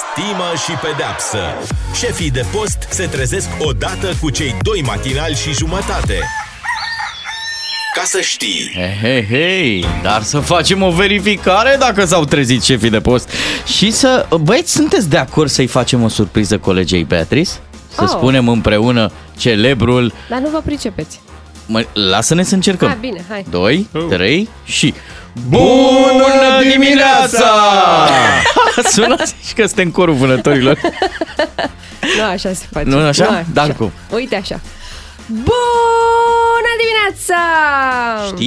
stimă și pedeapsă. Șefii de post se trezesc odată cu cei doi matinali și jumătate. Ca să știi. Hei, hei, hei, dar să facem o verificare dacă s-au trezit șefii de post. Și să... Băieți, sunteți de acord să-i facem o surpriză colegei Beatrice? Să Oh. spunem împreună celebrul... Dar nu vă pricepeți. Mă, lasă-ne să încercăm. Ah, bine, hai. 2, 3 și... Bună dimineața! Sună și că suntem corul vânătorilor. Nu așa se face. Nu așa? Dar cum? Uite așa. Bună dimineața!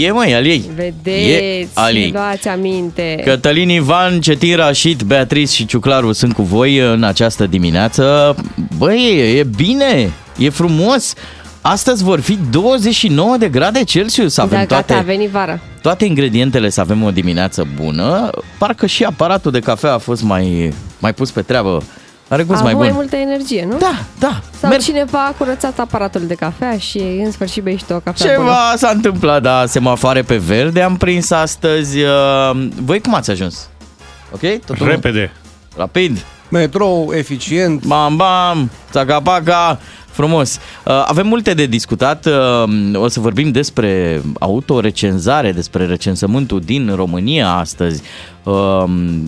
E măi, al ei. E Vedeți, al ei. luați aminte. Cătălin Ivan, Cetin Rașit, Beatrice și Ciuclaru sunt cu voi în această dimineață. Băi, e bine, e frumos. Astăzi vor fi 29 de grade Celsius. Avem da, toate, gata, a venit vara. toate ingredientele să avem o dimineață bună. Parcă și aparatul de cafea a fost mai, mai pus pe treabă. Are gust A mai avut bun. mai multă energie, nu? Da, da. Sau Merg. cineva a curățat aparatul de cafea și în sfârșit bei și tu o cafea bună. Ceva s-a întâmplat, da, semafoare pe verde am prins astăzi. Uh, Voi cum ați ajuns? Ok? Totul Repede. Rapid. Metrou, eficient. Bam, bam, țaca-paca, frumos. Uh, Avem multe de discutat. Uh, O să vorbim despre autorecenzare, despre recensământul din România astăzi. Uh,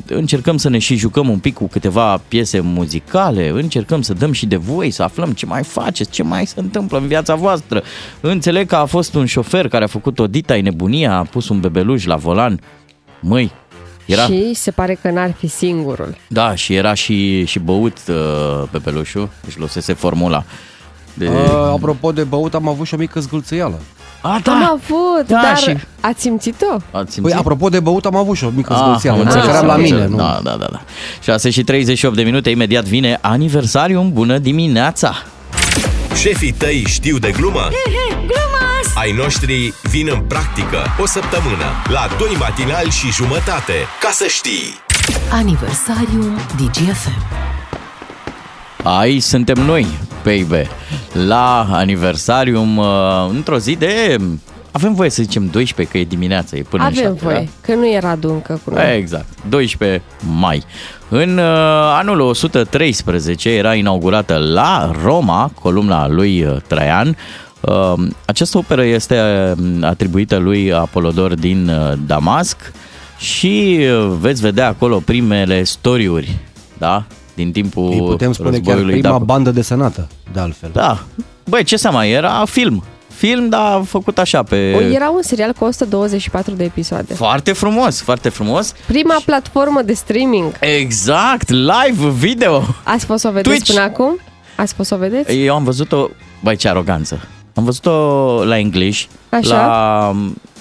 Încercăm să ne și jucăm un pic cu câteva piese muzicale, încercăm să dăm și de voi, să aflăm ce mai faceți, ce mai se întâmplă în viața voastră. Înțeleg că a fost un șofer care a făcut o dita nebunia, a pus un bebeluș la volan. Măi, era... Și se pare că n-ar fi singurul. Da, și era și, și băut uh, pe pelușul, deci lăsese formula. De... Uh, apropo de băut, am avut și o mică zgâlțăială. A, Am avut, Da, dar și- ați simțit-o? Ați simțit? Păi, apropo de băut, am avut și o mică Ah, zgâlțăială. am Mă înțeles, refeream la am mine, înțeles. nu? Da, da, da, da. 6 și 38 de minute, imediat vine aniversariul. Bună dimineața! Șefii tăi știu de glumă? Ai noștri vin în practică o săptămână la doi matinali și jumătate. Ca să știi. Aniversariul DGFM. Aici suntem noi, baby, la aniversarium, uh, într-o zi de... Avem voie să zicem 12, că e dimineața, e până în Avem 7, voie, că nu era duncă cu noi. Exact, 12 mai. În uh, anul 113 era inaugurată la Roma columna lui uh, Traian. Uh, această operă este uh, atribuită lui Apolodor din uh, Damasc și uh, veți vedea acolo primele storiuri, da? Din timpul Îi putem spune chiar războiului. prima da, bandă desenată, de altfel. da. Băi, ce seama, era film. Film, dar făcut așa pe... O, Era un serial cu 124 de episoade. Foarte frumos, foarte frumos. Prima platformă de streaming. Exact, live video. Ați fost să o vedeți Twitch. până acum? Ați fost să o vedeți? Eu am văzut-o, băi, ce aroganță. Am văzut-o la English. Așa? La...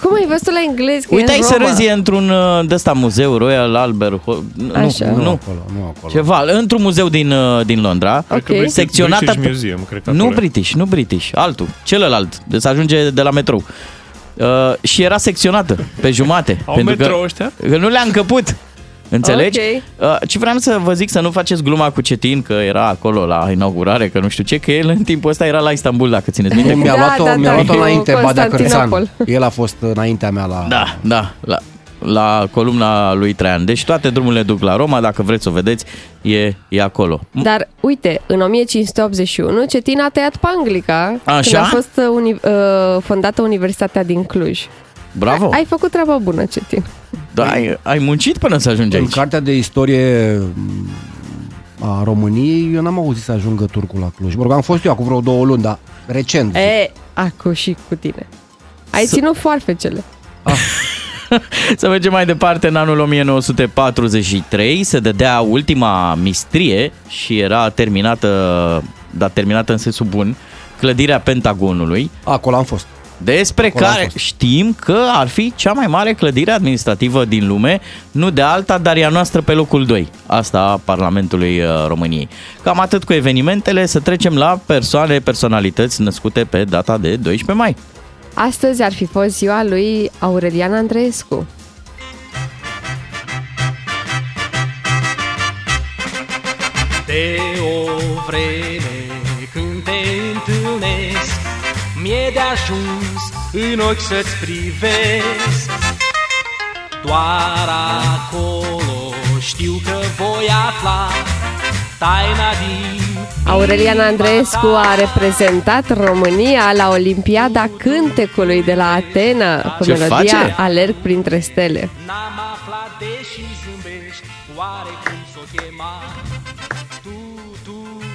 Cum ai văzut la englez? Că e Uitai în să Roma? râzi e într-un uh, de ăsta muzeu Royal Albert Hall. Nu, Așa. nu, Nu, nu. acolo, nu acolo. Ceva, într-un muzeu din, uh, din Londra. Ok. British- Secționată British pe- Museum, cred că Nu acolo e. British, nu British, altul, celălalt, de să ajunge de la metrou. Uh, și era secționată pe jumate. Au pentru metrou că, ăștia? că nu le-a încăput. Înțelegi? Ok. Uh, ce vreau să vă zic să nu faceți gluma cu Cetin că era acolo la inaugurare, că nu știu ce, că el în timpul ăsta era la Istanbul, dacă țineți minte. Mi-a Da, luat-o, da, mi-a da, luat-o cu înainte Badea Cârțan. Constantinopol. El a fost înaintea mea la... Da, da, la, la columna lui Traian. Deci toate drumurile duc la Roma, dacă vreți să o vedeți, e, e acolo. Dar, uite, în 1581, Cetin a tăiat Panglica Așa? când a fost uh, uni- uh, fondată Universitatea din Cluj. Bravo! Ai făcut treaba bună, Cetin. Da, ai, ai muncit până să ajungi În aici. cartea de istorie m, a României, eu n-am auzit să ajungă turcul la Cluj. Mă rog, am fost eu acum vreo două luni, dar recent. zic. E, acu și cu tine. Ai ținut foarfecele. Să mergem mai departe, în anul 1943 se dădea ultima mistrie și era terminată, dar terminată în sensul bun, clădirea Pentagonului, Acolo am fost. Despre Acolo am care fost. știm că ar fi cea mai mare clădire administrativă din lume, nu de alta, dar e a noastră pe locul 2, asta a Parlamentului uh, României. Cam atât cu evenimentele, să trecem la persoane, personalități născute pe data de 12 mai. Astăzi ar fi fost ziua lui Aurelian Andreescu. De o vreme Mi-e de ajuns în ochi să-ți privesc Doar acolo știu că voi afla taina din Aurelian Andreescu a reprezentat România la Olimpiada Cântecului de la Atena cu Ce melodia face? Alerg printre stele. N-am aflat deși zâmbești Oare cum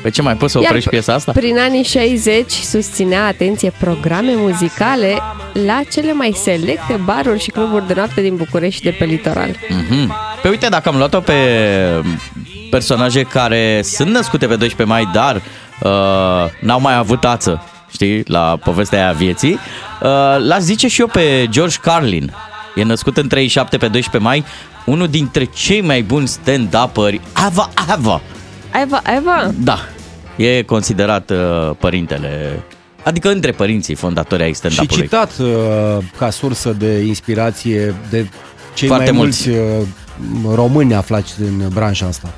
Pe ce mai poți să oprești piesa asta? prin anii 60 susținea, atenție, programe muzicale la cele mai selecte baruri și cluburi de noapte din București și de pe litoral. Mhm. Pe uite, dacă am luat-o pe personaje care sunt născute pe 12 mai, dar uh, n-au mai avut ață, știi, la povestea aia vieții, uh, l-aș zice și eu pe George Carlin. E născut în 37 pe 12 mai, unul dintre cei mai buni stand-upperi ever, ever. Eva, Eva, Da, e considerat uh, părintele, adică între părinții fondatori ai Și stand-up-ului. citat uh, ca sursă de inspirație de cei Foarte mai mulți. mulți uh, români aflați în branșa asta.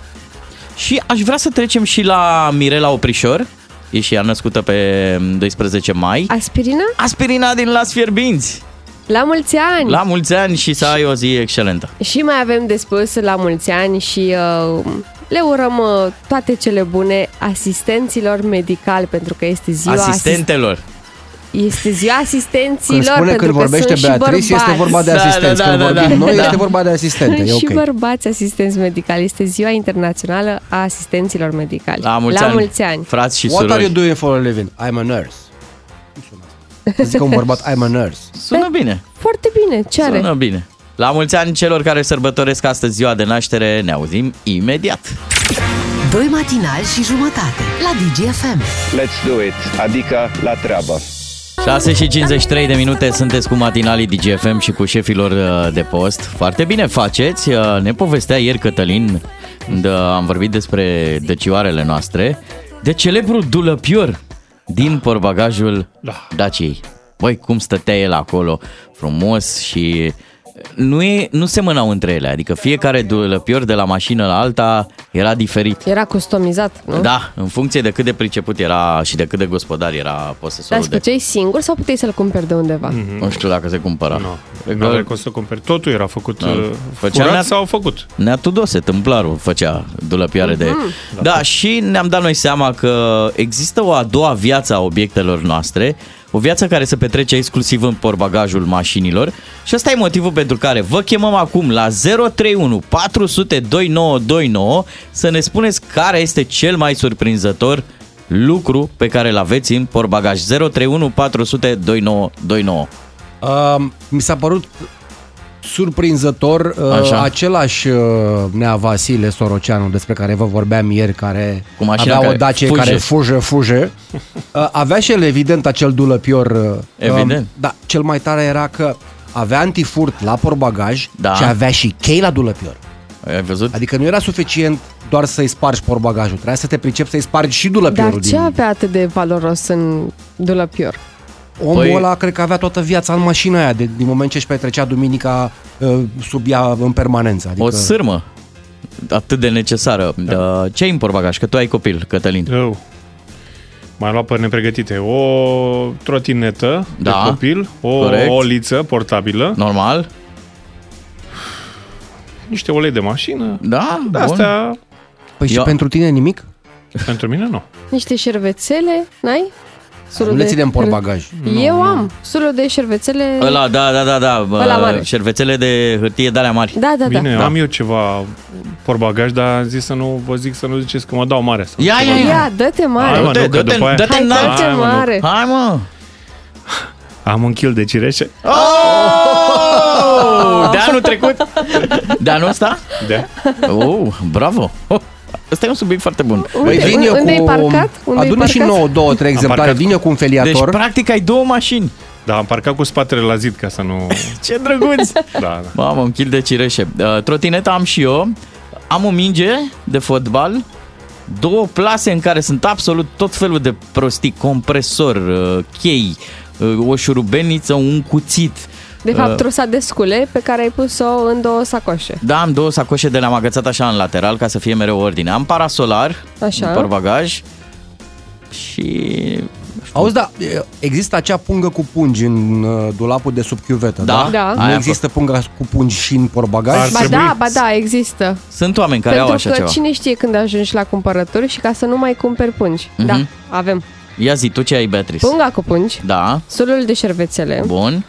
Și aș vrea să trecem și la Mirela Oprișor, e și ea născută pe 12 mai. aspirina? Aspirina din Las Fierbinți. La mulți ani! La mulți ani și să ai o zi excelentă. Și mai avem de spus la mulți ani și uh, le urăm uh, toate cele bune asistenților medicali pentru că este ziua Asistentelor. Asist- este ziua asistenților Când spune pentru când că vorbește sunt și Beatrice, este bărbați. vorba de Da, asistenți. da, Când da, vorbim da, noi, da. este vorba de asistente. E Sunt și ok. bărbați asistenți medicali. Este ziua internațională a asistenților medicali. La mulți, la ani, mulți ani. frați și What are you surori. doing for a living? I'm a nurse. Cum sună asta? Să zic un bărbat, I'm a nurse. Sună bine. Foarte bine. Ce are? Sună bine. La mulți ani celor care sărbătoresc astăzi ziua de naștere, ne auzim imediat. Doi matinali și jumătate la DGFM. Let's do it, adică la treabă. 6 și 53 de minute sunteți cu matinalii DGFM și cu șefilor uh, de post. Foarte bine faceți. Uh, Ne povestea ieri Cătălin, când uh, am vorbit despre dăcioarele noastre, de celebrul dulăpior din porbagajul Da. Daciei. Băi, cum stătea el acolo, frumos și nu, e, nu semănau între ele, adică fiecare dulăpior de la mașină la alta era diferit. Era customizat, nu? Da, în funcție de cât de priceput era și de cât de gospodar era Dar posesorul îți de... făceai singur sau puteai să-l cumperi de undeva? Mhm. Nu știu dacă se cumpăra. Nu, Cred nu că avea cum să cumperi. Totul era făcut Da. da. Făcea furat nea- sau făcut. Nea Tudose, tâmplarul, făcea dulăpioare de... Da, și ne-am dat noi seama că există o a doua viață a obiectelor noastre, o viață care se petrece exclusiv în porbagajul mașinilor și ăsta e motivul pentru care vă chemăm acum la 031 400 2929 să ne spuneți care este cel mai surprinzător lucru pe care îl aveți în porbagaj. 031 400 2929. Uh, mi s-a părut surprinzător uh, Așa. același uh, Nea Vasile Soroceanu despre care vă vorbeam ieri, care Cu mașina avea o care Dacie fuge. care fuge, fuge. Uh, avea și el evident acel dulăpior. uh, Evident. Um, da, cel mai tare era că avea antifurt la porbagaj Da. și avea și chei la dulăpior. Ai văzut? Adică nu era suficient doar să-i spargi porbagajul, trebuia să te pricepi să-i spargi și dulăpiorul. Dar ce din... avea atât de valoros în dulăpior? Omul Păi- păi... ăla cred că avea toată viața în mașina aia, de, din moment ce își petrecea duminica uh, sub ea în permanență. Adică... O sârmă atât de necesară. Da. Ce ai în porbagaj? Că tu ai copil, Cătălin. Eu. M-am luat pe nepregătite. O trotinetă Da. de copil, o Corect. oliță portabilă, Normal? niște ulei de mașină. Da, De bun. astea, Păi și Eu- pentru tine nimic? pentru mine nu. Niște șervețele, n-ai? Surul Nu le ținem în porbagaj. Eu am surul de șervețele. Ăla, da, da, da, da. Ăla mare. Șervețele de hârtie de alea mari. Da, da, Bine, da. am eu ceva porbagaj, dar am zis să nu vă zic să nu ziceți că mă dau mare. Sau Ia, ceva. ia, ia. Ia, dă-te mare. Hai, mă, Dă-te, nu, că dă-te, după aia- dă-te Hai, înalt. dă-te Hai, mă, nu. mare. Hai, mă! Am un kil de cireșe. Oh! De anul trecut? De anul ăsta? De. Oh, bravo! Oh, ăsta e un subiect foarte bun. Păi Unde- vin eu unde-i cu... parcat? Unde-i Adună și parcat? nouă, două, trei exemplare. parcat. Vin eu cu un Deci, feliator. practic, ai două mașini. Da, am parcat cu spatele la zid ca să nu... Ce drăguț! Da, da. Mamă, un kil de cireșe. Uh, Trotineta am și eu. Am o minge de fotbal, două plase în care sunt absolut tot felul de prostii, compresor, uh, chei, uh, o șurubelniță, un cuțit. De fapt, Uh, trusa de scule pe care ai pus-o în două sacoșe. Da, am două sacoșe de le-am agățat așa în lateral ca să fie mereu ordine. Am parasolar Așa. în porbagaj și Auzi, da, e, există acea pungă cu pungi în uh, dulapul de sub chiuvetă, Da. da? Da. Nu Aia există punga cu pungi și în portbagaj? Ar Ba trebui. da, ba da, există. Sunt oameni care Pentru au așa că ceva. cine știe când ajungi la cumpărături și ca să nu mai cumperi pungi. Mhm. Da, avem. Ia zi, tu ce ai, Beatrice? Punga cu pungi, Da, sulul de șervețele, bun.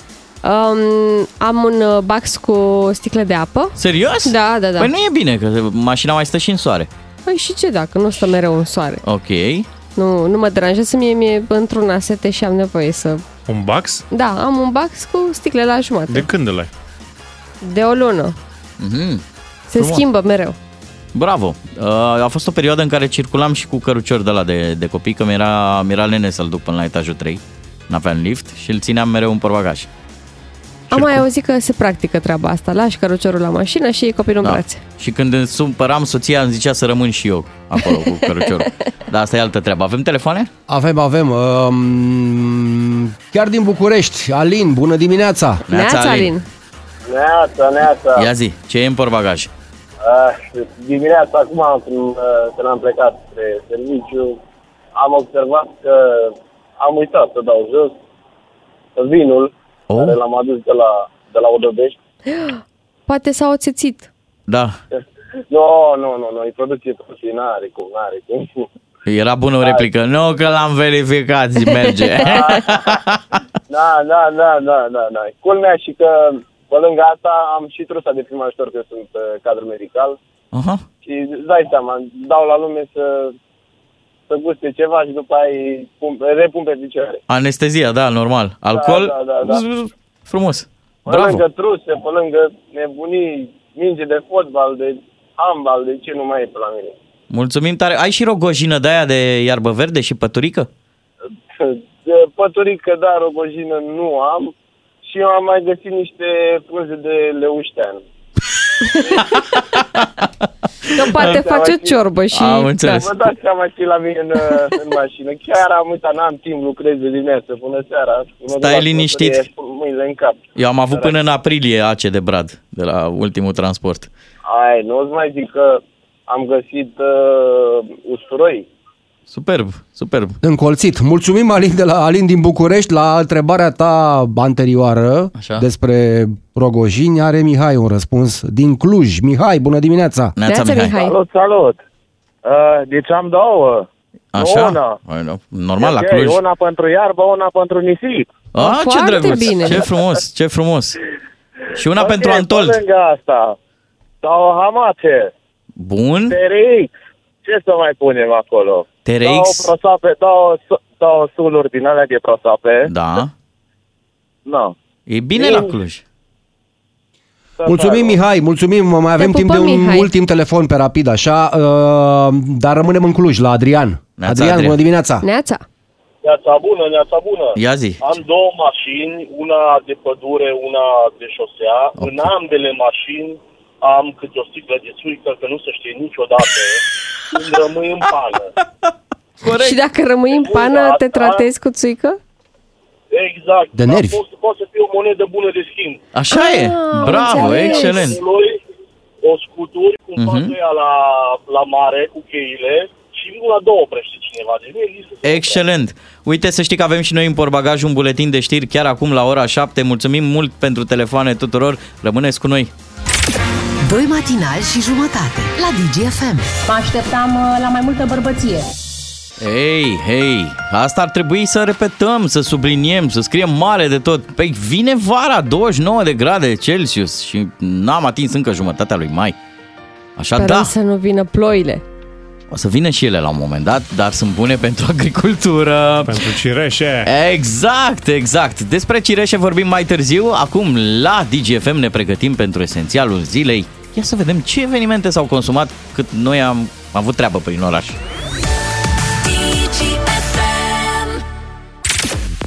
Um, am un uh, box cu sticle de apă. Serios? Da, da, da. Păi nu e bine, că mașina mai stă și în soare. Păi și ce dacă nu stă mereu în soare? Ok. Nu, nu mă deranjează, mie mi-e într-una sete și am nevoie să... Un box? Da, am un box cu sticle la jumătate. De De, când îl ai? de o lună. Mhm. Se Frumos. schimbă mereu. Bravo! Uh, a fost o perioadă în care circulam și cu cărucior de la de, de copii, că mi-era, mi-era lene să-l duc până la etajul 3. N-aveam lift și îl țineam mereu în portbagaj. Am mai auzit că se practică treaba asta. Lași căruciorul la mașină și iei copilul în brațe. Și când îmi supăram, soția îmi zicea să rămân și eu acolo cu căruciorul. Dar asta e altă treabă. Avem telefoane? Avem, avem. Um, chiar din București. Alin, bună dimineața! Neața, Alin. Neața, neața. Ia zi, ce e în portbagaj? Uh, dimineața, acum, când, uh, când am plecat spre serviciu, am observat că am uitat să dau jos vinul Oh. care l-am adus de la, de la Odobești. Poate s-a oțețit. Da, Nu, nu, nu, nu, e producție proprie, n-are cum, n-are cum. era bună o replică. Nu că l-am verificat, zi, merge. Da, da, da, da, da, da. Culmea și că, pe lângă asta, am și trusa de prim ajutor, că sunt uh, cadru medical. Aha. Și îți dai seama, dau la lume să, să guste ceva și după aia îi pun, repun pe picioare. Anestezia, da, normal. Alcool? Da, da, da, da. Frumos. Pe Bravo. lângă truse, pe lângă nebunii, minge de fotbal, de handbal, de ce nu mai e pe la mine. Mulțumim tare. Ai și rogojină de aia de iarbă verde și păturică? De păturică, dar rogojină nu am și eu am mai găsit niște frunze de leuștean. Că poate face o ciorbă și... Am înțeles. Vă dați seama și la mine în, în mașină. Chiar am uitat, n-am timp, lucrez de dimineață până seara. Până Stai de la liniștit. căsătorie, pun Mâinile în cap. Eu am avut până în aprilie ace de brad de la ultimul transport. Ai, nu-ți mai zic că am găsit uh, usturoi. Superb, superb. Încolțit. Mulțumim, Alin, de la Alin din București. La întrebarea ta anterioară Așa. despre rogojini, are Mihai un răspuns din Cluj. Mihai, bună dimineața! Neața, Neața, Mihai. Mihai. Salut, salut! Uh, deci am două. Așa? Una. Păi, nu, Normal, la Ok, Cluj. Una pentru iarbă, una pentru nisip. Ah, ce Foarte drăguț. bine. Ce frumos, ce frumos. Și una Ok, pentru Antold. Pe lângă asta, sau hamace, Bun. TRX, ce să mai punem acolo? TRX. Două prosoape, două, su- două suluri din alea de prosoape. Da. No. E bine la Cluj. Mulțumim, Mihai, mulțumim. Mai avem timp de pupăm, un Mihai. ultim telefon pe rapid, așa, uh, dar rămânem în Cluj, la Adrian. Neața, Adrian, Adrian. bună dimineața! Neața. Neața bună, neața bună. Ia zi. Am două mașini, una de pădure, una de șosea. Ok. În ambele mașini am câte o sticlă de țuică, că nu se știe niciodată când rămâi în pană. Corect. Și dacă rămâi în pană, te tratezi cu țuică? Exact. De nervi. Dar Poate, poate să fie o monedă bună de schimb. Așa e. Ah, Bravo, înțeles. excelent. Noi, o scuturi, cum Mhm. fac ăia la, la mare cu cheile și la două oprește cineva. Deci nu există să Excelent. Uite să știi că avem și noi în portbagaj un buletin de știri chiar acum la ora 7. Mulțumim mult pentru telefoane tuturor. Rămâneți cu noi. Doi matinali și jumătate la DGFM. Mă așteptam uh, la mai multă bărbăție. Hei, hei, asta ar trebui să repetăm, să subliniem, să scriem mare de tot. Păi vine vara, 29 de grade Celsius și n-am atins încă jumătatea lui mai. Așa Sperăm da, să nu vină ploile. O să vină și ele la un moment dat, dar sunt bune pentru agricultură. Pentru cireșe. Exact, exact. Despre cireșe vorbim mai târziu. Acum la DGFM ne pregătim pentru esențialul zilei. Ia să vedem ce evenimente s-au consumat cât noi am avut treabă prin oraș.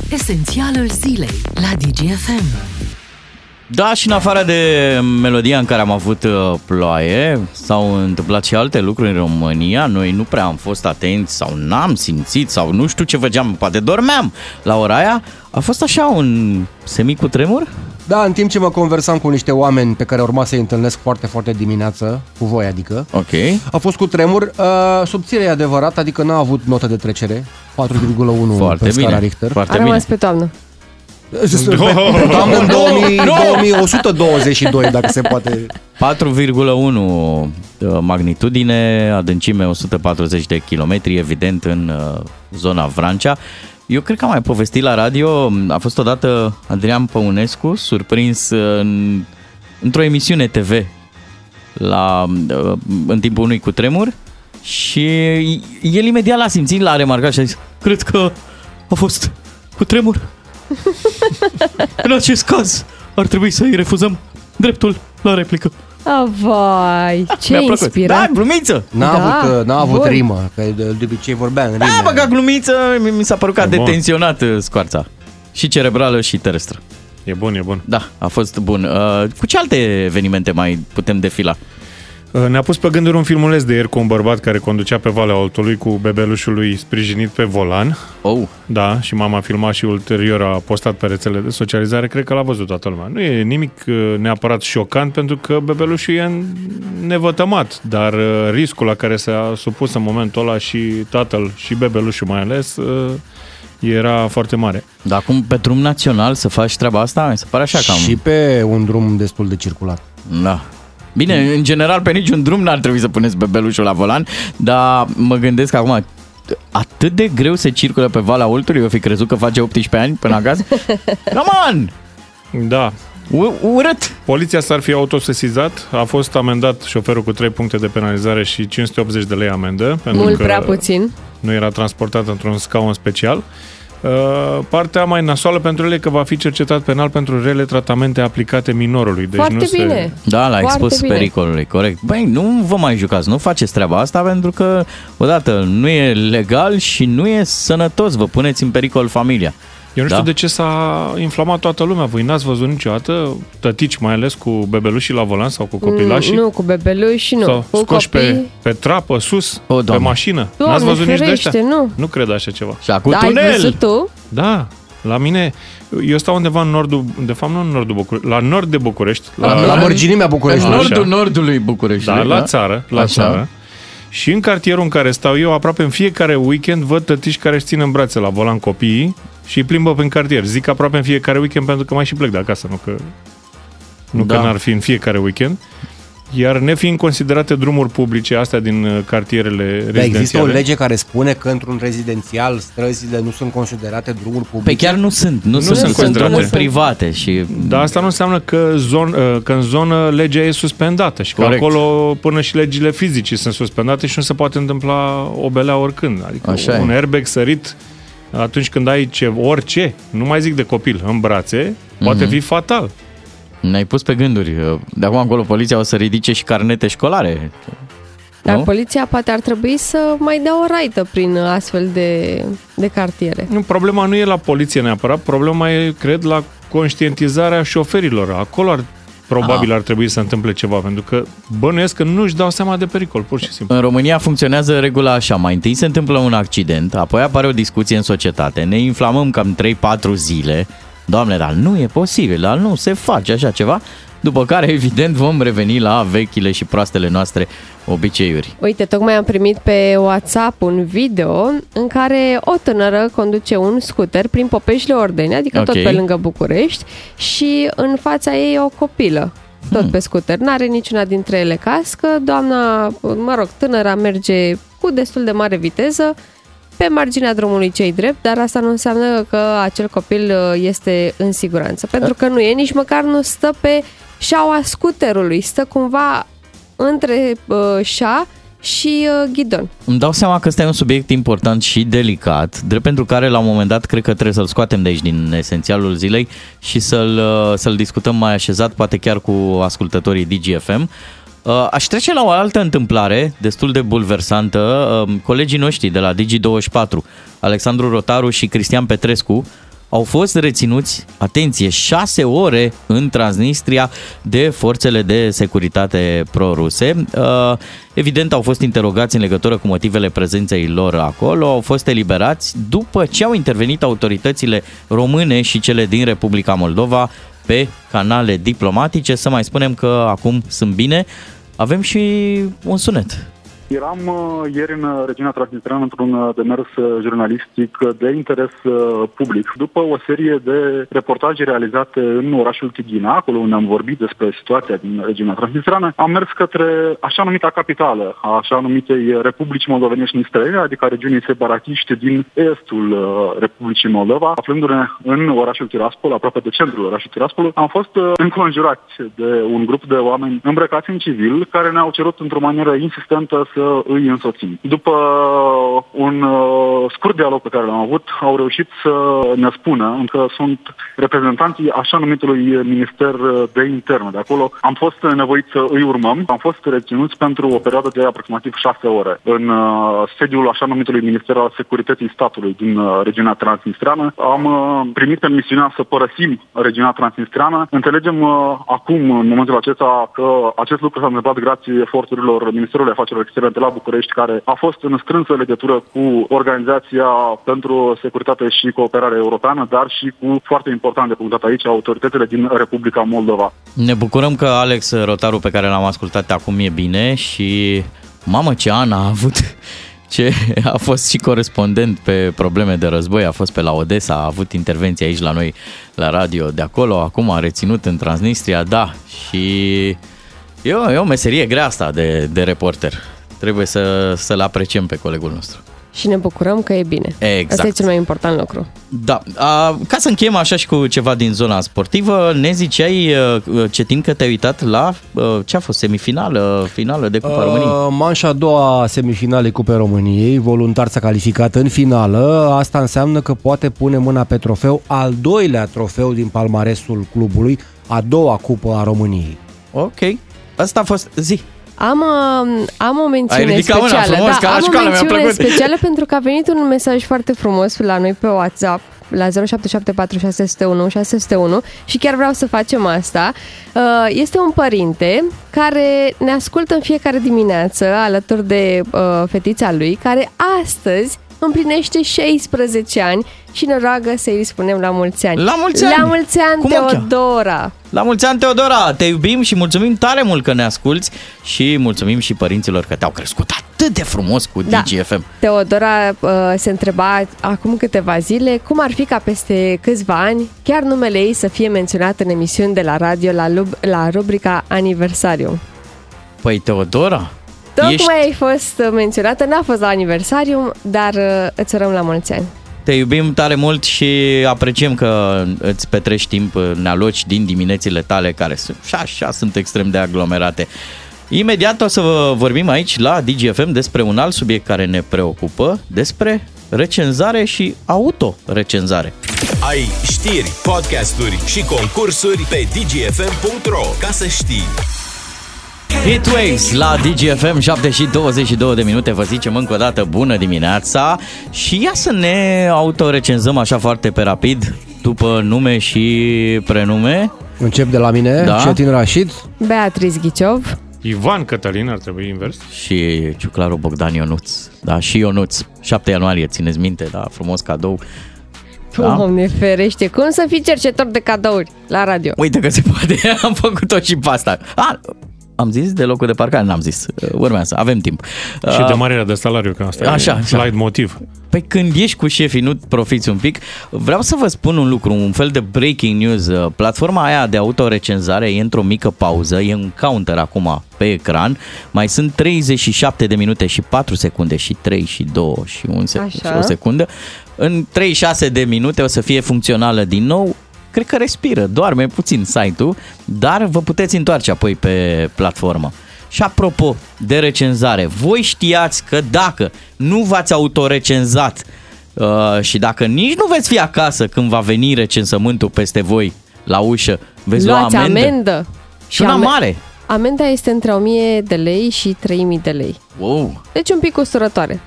Esențialul zilei la DGFM. Da, și în afară de melodia în care am avut uh, ploaie, s-au întâmplat și alte lucruri în România. Noi nu prea am fost atenți sau n-am simțit sau nu știu ce făceam, poate dormeam la ora aia. A fost așa un semicutremur Da, în timp ce mă conversam cu niște oameni pe care urma să-i întâlnesc foarte, foarte dimineață, cu voi adică, Ok. a fost cu tremur, uh, subțire e adevărat, adică n-a avut notă de trecere, 4,1 Foarte pe scara bine. Richter. Foarte A bine. rămas pe toamnă. Doamne, în 2000, Nu! 2122, dacă se poate. 4,1 uh, magnitudine, adâncime 140 de kilometri, evident în uh, zona Vrancea. Eu cred că am mai povestit la radio, a fost odată Adrian Păunescu, surprins uh, în, într-o emisiune TV la, uh, în timpul unui cutremur și el imediat l-a simțit, l-a remarcat și a zis, cred că a fost cutremur. în acest caz ar trebui să-i refuzăm dreptul la replică. Oh, vai, ce Mi-a plăcut. inspirat. Da, glumiță! N-a Da, avut, uh, n-a avut bun. rimă, că de, de obicei vorbea în rime. Da, băga glumiță, mi- mi s-a părut că a E bun. detenționat uh, scoarța. Și cerebrală și terestră. E bun, e bun. Da, a fost bun. Uh, Cu ce alte evenimente mai putem defila? Uh, Ne-a pus pe gânduri un filmuleț de ieri cu un bărbat care conducea pe Valea Oltului cu bebelușul lui sprijinit pe volan. Oh, Da, și mama a filmat și ulterior a postat pe rețele de socializare. Cred că l-a văzut toată lumea. Nu e nimic uh, neapărat șocant pentru că bebelușul e nevătămat, dar uh, riscul la care s-a supus în momentul ăla și tatăl și bebelușul mai ales uh, era foarte mare. dar acum pe drum național să faci treaba asta? Mi se pare așa cam... Și pe un drum destul de circulat. Da. Bine, în general pe niciun drum n-ar trebui să puneți bebelușul la volan, dar mă gândesc acum, atât de greu se circulă pe Valea Oltului, eu fi crezut că face 18 ani până acasă? Come on! Da, U- urât! Poliția s-ar fi autosesizat, a fost amendat șoferul cu 3 puncte de penalizare și 580 de lei amendă. Pentru Mult că prea puțin. Nu era transportat într-un scaun special. Uh, partea mai nasoală pentru el e că va fi cercetat penal pentru rele tratamente aplicate minorului. Deci Foarte nu se... bine. Da, l-a Foarte expus bine. pericolului, corect. Băi, nu vă mai jucați, nu faceți treaba asta pentru că, odată, nu e legal și nu e sănătos, vă puneți în pericol familia. Eu nu știu Da. de ce s-a inflamat toată lumea. Voi n-ați văzut niciodată tătici, mai ales cu bebelușii la volan sau cu copilașii? Mm, Nu, cu bebeluși, nu. Sau cu scoși copii. pe, pe trapă, sus, O, pe Doamne. mașină. Doamne, N-ați văzut nici de ferește, ăștia? nu. Nu cred așa ceva. Și acum Da, ai tunel! văzut tu? Da, la mine, eu stau undeva în nordul, de fapt nu în nordul București, la nord de București. La, la mărginimea În Bucureștiului. Așa. nordul nordului Bucureștiului. Da, la țară, la Așa. țară. Și în cartierul în care stau eu, aproape în fiecare weekend văd tătiși care își țin în brațe la volan copiii și îi plimbă prin cartier. Zic aproape în fiecare weekend pentru că mai și plec de acasă, nu că, nu Da. că n-ar fi în fiecare weekend. Iar nefiind considerate drumuri publice, astea din uh, cartierele Dar există o rezidențiale, lege care spune că într-un rezidențial străzile nu sunt considerate drumuri publice. Pe chiar nu sunt, nu, Nu sunt, sunt sunt considerate. drumuri private și Dar asta nu înseamnă că, zon, uh, că în zonă legea e suspendată și că Corect. acolo până și legile fizice sunt suspendate și nu se poate întâmpla o belea oricând. Adică Așa e. un airbag sărit atunci când ai ce, orice, nu mai zic de copil, în brațe, poate Mhm. fi fatal. ne-ai pus pe gânduri. De acum încolo poliția o să ridice și carnete școlare. Dar Nu? poliția poate ar trebui să mai dea o raită prin astfel de, de cartiere. Nu, problema nu e la poliție neapărat, problema e, cred, la conștientizarea șoferilor. Acolo ar, probabil Ah. ar trebui să se întâmple ceva, pentru că bănuiesc că nu-și dau seama de pericol, pur și simplu. În România funcționează regula așa, mai întâi se întâmplă un accident, apoi apare o discuție în societate, ne inflamăm cam 3-4 zile, doamne, dar nu e posibil, dar nu se face așa ceva, după care evident vom reveni la vechile și proastele noastre obiceiuri. Uite, tocmai am primit pe WhatsApp un video în care o tânără conduce un scooter prin Popeșile Ordeni, adică tot Ok. pe lângă București și în fața ei e o copilă. Tot Hmm. pe scooter. N-are niciuna dintre ele cască. Doamna, mă rog, tânăra merge cu destul de mare viteză pe marginea drumului cei drept, dar asta nu înseamnă că acel copil uh, este în siguranță. Pentru că nu e, nici măcar nu stă pe șaua scuterului, stă cumva între uh, șa și uh, ghidon. Îmi dau seama că ăsta e un subiect important și delicat, drept pentru care la un moment dat cred că trebuie să-l scoatem de aici din esențialul zilei și să-l, uh, să-l discutăm mai așezat, poate chiar cu ascultătorii DGFM. Uh, Aș trece la o altă întâmplare destul de bulversantă. Uh, Colegii noștri de la Digi24, Alexandru Rotaru și Cristian Petrescu, au fost reținuți, atenție, șase ore în Transnistria de forțele de securitate pro-ruse. Uh, Evident, au fost interogați în legătură cu motivele prezenței lor acolo, au fost eliberați după ce au intervenit autoritățile române și cele din Republica Moldova pe canale diplomatice. Să mai spunem că acum sunt bine. Avem și un sunet. Eram uh, ieri în uh, regiunea Transnistreană într-un uh, demers uh, jurnalistic uh, de interes uh, public. După o serie de reportaje realizate în orașul Tighina, acolo unde am vorbit despre situația din regiunea Transnistreană, am mers către așa numita capitală, a așa numitei Republici Moldovenești Nistrene, adică a regiunii separatiști din estul uh, Republicii Moldova, aflându-ne în orașul Tiraspol, aproape de centrul orașului Tiraspol, am fost uh, înconjurați de un grup de oameni îmbrăcați în civil care ne-au cerut într-o manieră insistentă să îi însoțim. După un uh, scurt dialog pe care l-am avut, au reușit să ne spună că sunt reprezentanții așa numitului Minister de Interne de acolo. Am fost nevoit să îi urmăm. Am fost reținuți pentru o perioadă de aproximativ șase ore în uh, sediul așa numitului Minister al Securității Statului din uh, regiunea Transnistreană. Am uh, primit permisiunea să părăsim regiunea Transnistreană. Înțelegem uh, acum, în momentul acesta, că acest lucru s-a întâmplat grație eforturilor Ministerului Afacerilor Externe de la București, care a fost în strânsă legătură cu Organizația pentru Securitate și Cooperare Europeană, dar și cu, foarte important de punctat aici, autoritățile din Republica Moldova. Ne bucurăm că Alex Rotaru, pe care l-am ascultat acum, e bine și mamă ce an a avut ce a fost și corespondent pe probleme de război, a fost pe la Odessa, a avut intervenții aici la noi la radio de acolo, acum a reținut în Transnistria, da, și e o, e o meserie grea asta de, de reporter. Trebuie să, să-l apreciem pe colegul nostru. Și ne bucurăm că e bine. Exact. Asta e cel mai important lucru. Da, a, ca să încheiem așa și cu ceva din zona sportivă, ne ziceai, uh, Cetin, că te-ai uitat la uh, ce a fost semifinală, finală de Cupa României. Uh, manșa a doua semifinale Cupe României, voluntar s-a calificat în finală. Asta înseamnă că poate pune mâna pe trofeu, al doilea trofeu din palmaresul clubului, a doua Cupă a României. Ok, asta a fost zi. Am, uh, am o mențiune Ai ridicat mâna specială. frumos, da, ca la am o școală, mi-a mențiune plăcut. specială pentru că a venit un mesaj foarte frumos la noi pe WhatsApp la 0774 601 601 și chiar vreau să facem asta. Uh, Este un părinte care ne ascultă în fiecare dimineață alături de uh, fetița lui, care astăzi împlinește 16 ani și ne roagă să îi spunem la mulți ani. La mulți ani! La mulți ani, Cum o cheamă? Teodora! La mulți ani, Teodora! Te iubim și mulțumim tare mult că ne asculți și mulțumim și părinților că te-au crescut atât de frumos cu Da. DGFM. Teodora uh, se întreba acum câteva zile cum ar fi ca peste câțiva ani chiar numele ei să fie menționat în emisiuni de la radio la, lub- la rubrica Aniversariu. Păi, Teodora, Tocmai ești, ai fost uh, menționată, n-a fost la aniversariu, dar uh, îți urăm la mulți ani. te iubim tare mult și apreciem că îți petrești timp, ne aloci din diminețile tale care sunt, și așa sunt extrem de aglomerate. Imediat o să vă vorbim aici la DGFM despre un alt subiect care ne preocupă, despre recenzare și autorecenzare. Ai știri, podcasturi și concursuri pe dgfm.ro ca să știi. Heatwaves la DGFM 7 și 22 de minute Vă zicem încă o dată bună dimineața Și ia să ne autorecenzăm așa foarte pe rapid După nume și prenume Încep de la mine, Da. Cetin Rașid. Beatriz Ghiciov, Ivan Cătălin ar trebui invers. Și Ciuclaru Bogdan Ionuț Da, și Ionuț 7 ianuarie, țineți minte, da, frumos cadou Da. Doamne ferește, cum să fii cercetor de cadouri la radio? Uite că se poate, am făcut-o și pe asta A, am zis de locul de parcare? N-am zis, urmează, avem timp Și Uh, de marea de salariu, că asta Așa, e așa. slide motiv. Păi când ești cu șefii, nu profiți un pic. Vreau să vă spun un lucru, un fel de breaking news. Platforma aia de autorecenzare e într-o mică pauză, e un counter acum pe ecran. Mai sunt 37 de minute și 4 secunde și 3 și 2 și 1 sec- Așa. și o secundă. În 36 de minute o să fie funcțională din nou. Cred că respiră, doarme puțin site-ul, dar vă puteți întoarce apoi pe platformă. Și apropo de recenzare, voi știați că dacă nu v-ați autorecenzat uh, și dacă nici nu veți fi acasă când va veni recensământul peste voi la ușă, veți Luați lua amendă. amendă. Și una ame- mare. Amenda este între 1000 de lei și 3000 de lei. Wow. Deci un pic usturătoare.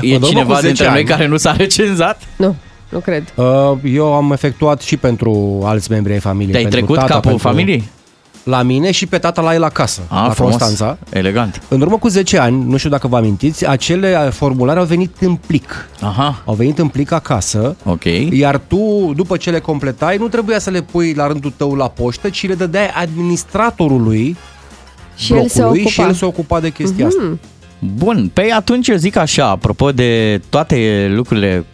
E urmă cu cineva 10 dintre noi ani. care nu s-a recenzat? Nu, nu cred. Uh, Eu am efectuat și pentru alți membri ai familiei. Te-ai pentru trecut tata, capul pentru... familiei? la mine și pe tata la el acasă, Ah, la frumos. Constanța. Elegant. În urmă cu 10 ani, nu știu dacă vă amintiți, acele formulare au venit în plic. Aha. Au venit în plic acasă, Ok. iar tu, după ce le completai, nu trebuia să le pui la rândul tău la poștă, ci le dădeai administratorului Și el se blocului ocupa. și el se ocupa de chestia asta. Mhm. Bun, pe atunci eu zic așa, apropo de toate lucrurile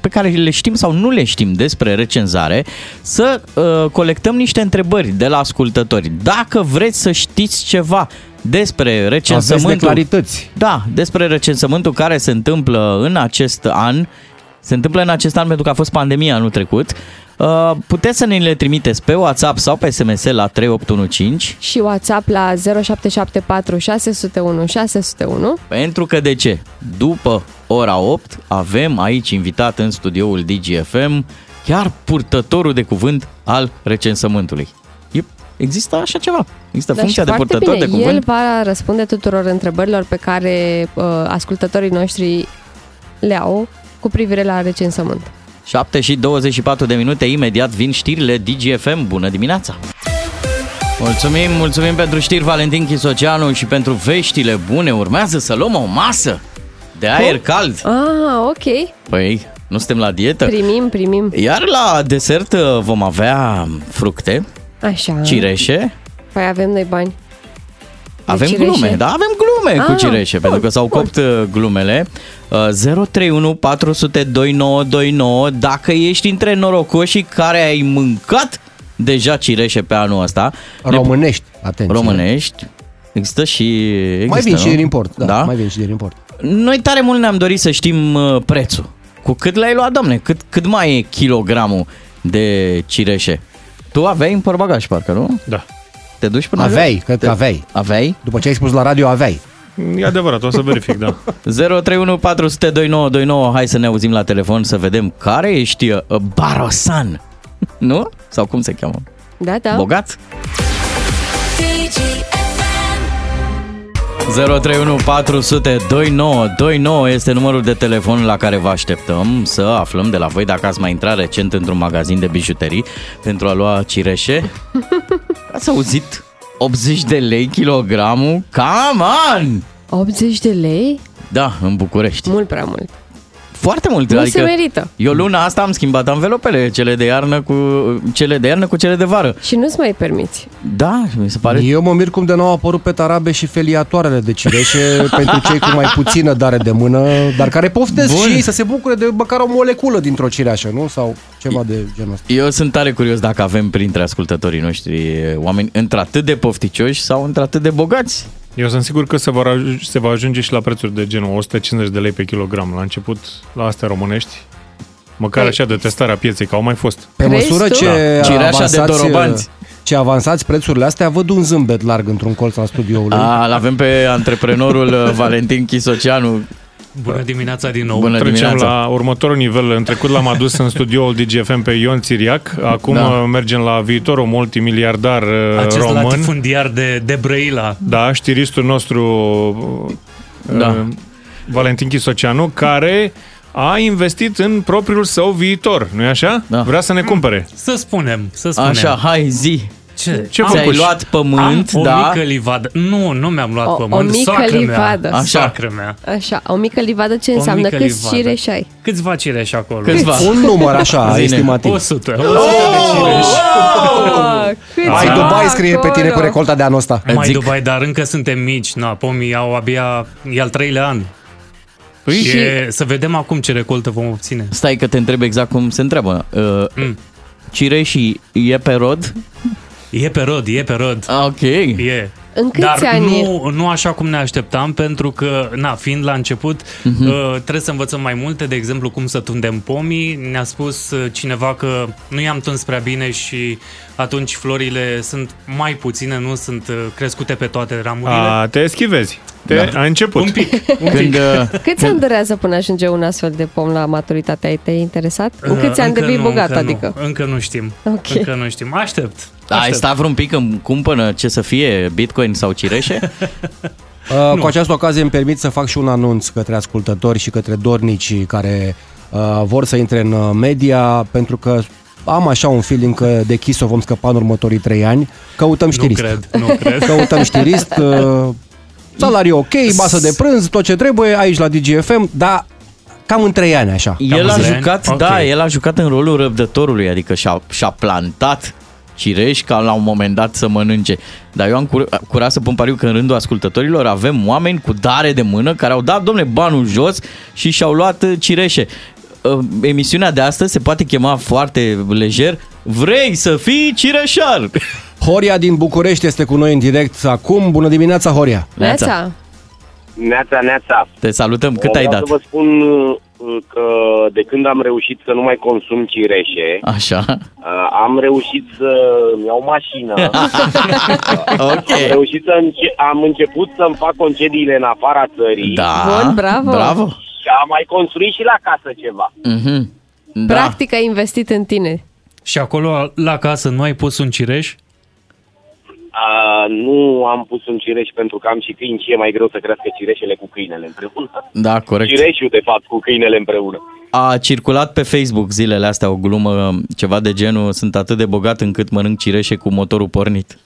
pe care le știm sau nu le știm despre recenzare, să uh, colectăm niște întrebări de la ascultători. Dacă vreți să știți ceva despre Aveți recensământul... neclarități. Da, despre recensământul care se întâmplă în acest an, se întâmplă în acest an pentru că a fost pandemia anul trecut, uh, puteți să ne le trimiteți pe WhatsApp sau pe SMS la 3815 Și WhatsApp la 0774 601 601. Pentru că de ce? După ora 8 avem aici invitat în studioul DGFM chiar purtătorul de cuvânt al recensământului. E, există așa ceva. Există Da, funcția și de foarte purtător bine. de cuvânt. El va răspunde tuturor întrebărilor pe care uh, ascultătorii noștri le au cu privire la recensământ. 7 și 24 de minute, imediat vin știrile DGFM. Bună dimineața! Mulțumim, mulțumim pentru știri Valentin Chisoceanu și pentru veștile bune. Urmează să luăm o masă de aer cald. Ah, ok. Păi, nu suntem la dietă. Primim, primim. Iar la desert uh, vom avea fructe, Așa. cireșe, Păi avem noi bani. De avem cireșe? glume, da, avem glume cu Ah, cireșe, bun, pentru că s-au bun. copt uh, glumele. Uh, 031 400 2929, dacă ești între norocoșii care ai mâncat deja cireșe pe anul ăsta. ne- Românești, atenție. Românești. Există și... Există, mai vin nu? și din import, da, da? mai vin și din import. Noi tare mult ne-am dorit să știm uh, prețul. Cu cât l-ai luat, domne? Cât, cât mai e kilogramul de cireșe? Tu aveai în portbagaj, parcă, nu? Da. Te duci până Aveai, jos? cred Te- că aveai. Aveai? După ce ai spus la radio, aveai. E adevărat, o să verific, da. 031 400 2929, hai să ne auzim la telefon să vedem care ești uh, Barosan. nu? Sau cum se cheamă? Da, da. Bogat? 031 400 2929 este numărul de telefon la care vă așteptăm să aflăm de la voi dacă ați mai intrat recent într-un magazin de bijuterii pentru a lua cireșe. Ați auzit? 80 de lei kilogramul? Come on! 80 de lei? Da, în București. Mult prea mult. Foarte mult. Nu adică se merită. Eu luna asta am schimbat anvelopele, cele de iarnă cu cele de iarnă cu cele de vară. Și nu-ți mai permiți. Da, mi se pare Eu mă mir cum de nou au apărut pe tarabe și feliatoarele de cireșe pentru cei cu mai puțină dare de mână, dar care poftesc Bun. și ei să se bucure de măcar o moleculă dintr-o cireașă, nu? Sau ceva de genul ăsta. Eu sunt tare curios dacă avem printre ascultătorii noștri oameni într-atât de pofticioși sau într-atât de bogați. Eu sunt sigur că se, vor aj- se va ajunge și la prețuri de genul 150 de lei pe kilogram. La început, la astea românești, măcar Păi- așa de testarea pieței, că au mai fost. Pe Crezi măsură tu? ce Da. Cireașa de avansați, dorobanți. ce avansați prețurile astea, văd un zâmbet larg într-un colț al studioului. A, l avem pe antreprenorul uh, Valentin Chisoceanu. Bună dimineața din nou. Bună Trecem dimineața. la următorul nivel. În trecut l-am adus în studioul DGFM pe Ion Țiriac. Acum Da. da. mergem la viitorul multimiliardar uh, Acest român. latifundiar de, de Brăila. Da, știristul nostru Da. da. Valentin Chisoceanu, care a investit în propriul său viitor, nu-i așa? Da. Vrea să ne cumpere. Să spunem, să spunem. Așa, hai zi. Ce? Ce Ți-ai făcuși? luat pământ, Am o da? mică livadă. Nu, nu mi-am luat O- o pământ. mică Soacră livadă. Mea. Așa. Soacră mea. Așa, o mică livadă ce O înseamnă? mică Câți livadă. cireși ai? Câțiva cireși acolo? Câțiva. Un număr așa, Zine. estimativ. 100. 100 de cireși. Oh, câți Mai ai Dubai scrie pe tine acolo? cu recolta de anul ăsta. Îți Mai zic- Dubai, dar încă suntem mici. Na, pomii au abia... E al treilea an. Păi, Și e, să vedem acum ce recoltă vom obține. Stai că te întreb exact cum se întreabă. Uh, Mm. Cireșii e pe rod? E pe rod, e pe rod. Ok. E. În câți Dar ani? nu, nu așa cum ne așteptam, pentru că, na, fiind la început, Mhm. uh, trebuie să învățăm mai multe, de exemplu, cum să tundem pomii. Ne-a spus uh, cineva că nu i-am tuns prea bine și atunci florile sunt mai puține, nu sunt uh, crescute pe toate ramurile. a, te eschivezi. Te, da. A început. Un pic, un Când, pic. uh, Câți ani durează până ajunge un astfel de pom la maturitate? Ai te interesat? În Uh, câți ani încă devii nu, bogat, încă adică? Nu, încă nu știm. Ok. Încă nu știm. Aștept. Ai aștept. stat vreun pic în cumpănă ce să fie Bitcoin sau cireșe? Uh, cu această ocazie îmi permit să fac și un anunț către ascultători și către dornicii care uh, vor să intre în uh, media, pentru că am așa un feeling că de Kiss o vom scăpa în următorii trei ani. Căutăm știrist. cred, nu cred. Căutăm știrist, uh, salariu ok, masă de prânz, tot ce trebuie aici la DGFM, dar cam în trei ani așa. El a în trei jucat, ani? da, Ok. el a jucat în rolul răbdătorului, adică și-a, și-a plantat cireși ca la un moment dat să mănânce. Dar eu am cur- curat să pun pariu că în rândul ascultătorilor avem oameni cu dare de mână care au dat, domne, banul jos și și-au luat uh, cireșe. Uh, Emisiunea de astăzi se poate chema foarte lejer Vrei să fii cireșar? Horia din București este cu noi în direct acum. Bună dimineața, Horia! Neața. Neața, neața. Te salutăm, cât ai Vreau dat? să vă spun uh, că de când am reușit să nu mai consum cireșe, Așa, uh, am reușit să îmi iau mașină. ok Am reușit să înce- am început să-mi fac concediile în afara țării Da, Bun, bravo. bravo și am mai construit și la casă ceva. Mhm. Da. Practic ai investit în tine. Și acolo, la casă, nu ai pus un cireș? Uh, nu am pus un cireș pentru că am și câini și e mai greu să crească cireșele cu câinele împreună. Da, corect Cireșul, de fapt, cu câinele împreună. A circulat pe Facebook zilele astea o glumă, ceva de genul, sunt atât de bogat încât mănânc cireșe cu motorul pornit.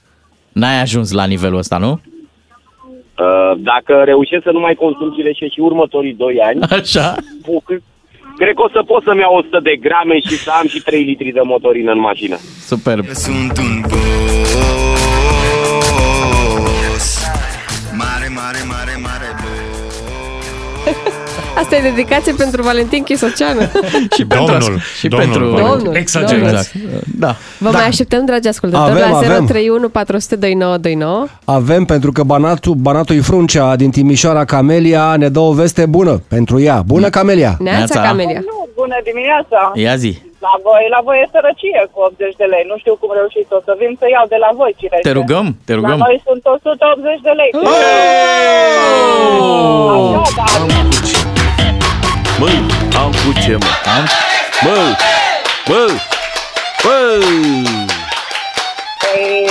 N-ai ajuns la nivelul ăsta, nu? Uh, dacă reușesc să nu mai consum cireșe și următorii 2 ani, Așa. pu- cred că o să pot să-mi iau 100 de grame și să am și 3 litri de motorină în mașină. Superb. Sunt un boss Asta e dedicație pentru Valentin Chisoceanu. și pentru, Domnul, și domnul pentru Valentin. Domnul, Exagerați. Exact. Da. Vă mai așteptăm, dragi ascultători, Avem, la avem. 031 400 2929. Avem pentru că Banatul, Banatul Fruncea din Timișoara, Camelia, ne dă o veste bună pentru ea. Bună, Camelia! Neața, Neața. Camelia. Nu, bună dimineața! Ia zi. La voi, la voi e sărăcie cu 80 de lei. Nu știu cum reușiți o să vin să iau de la voi cireșe. Te rugăm, te La rugăm. noi sunt 180 de lei. Așa, da. Măi, am cu ce, mă? Am? Mă, mă, mă. Păi,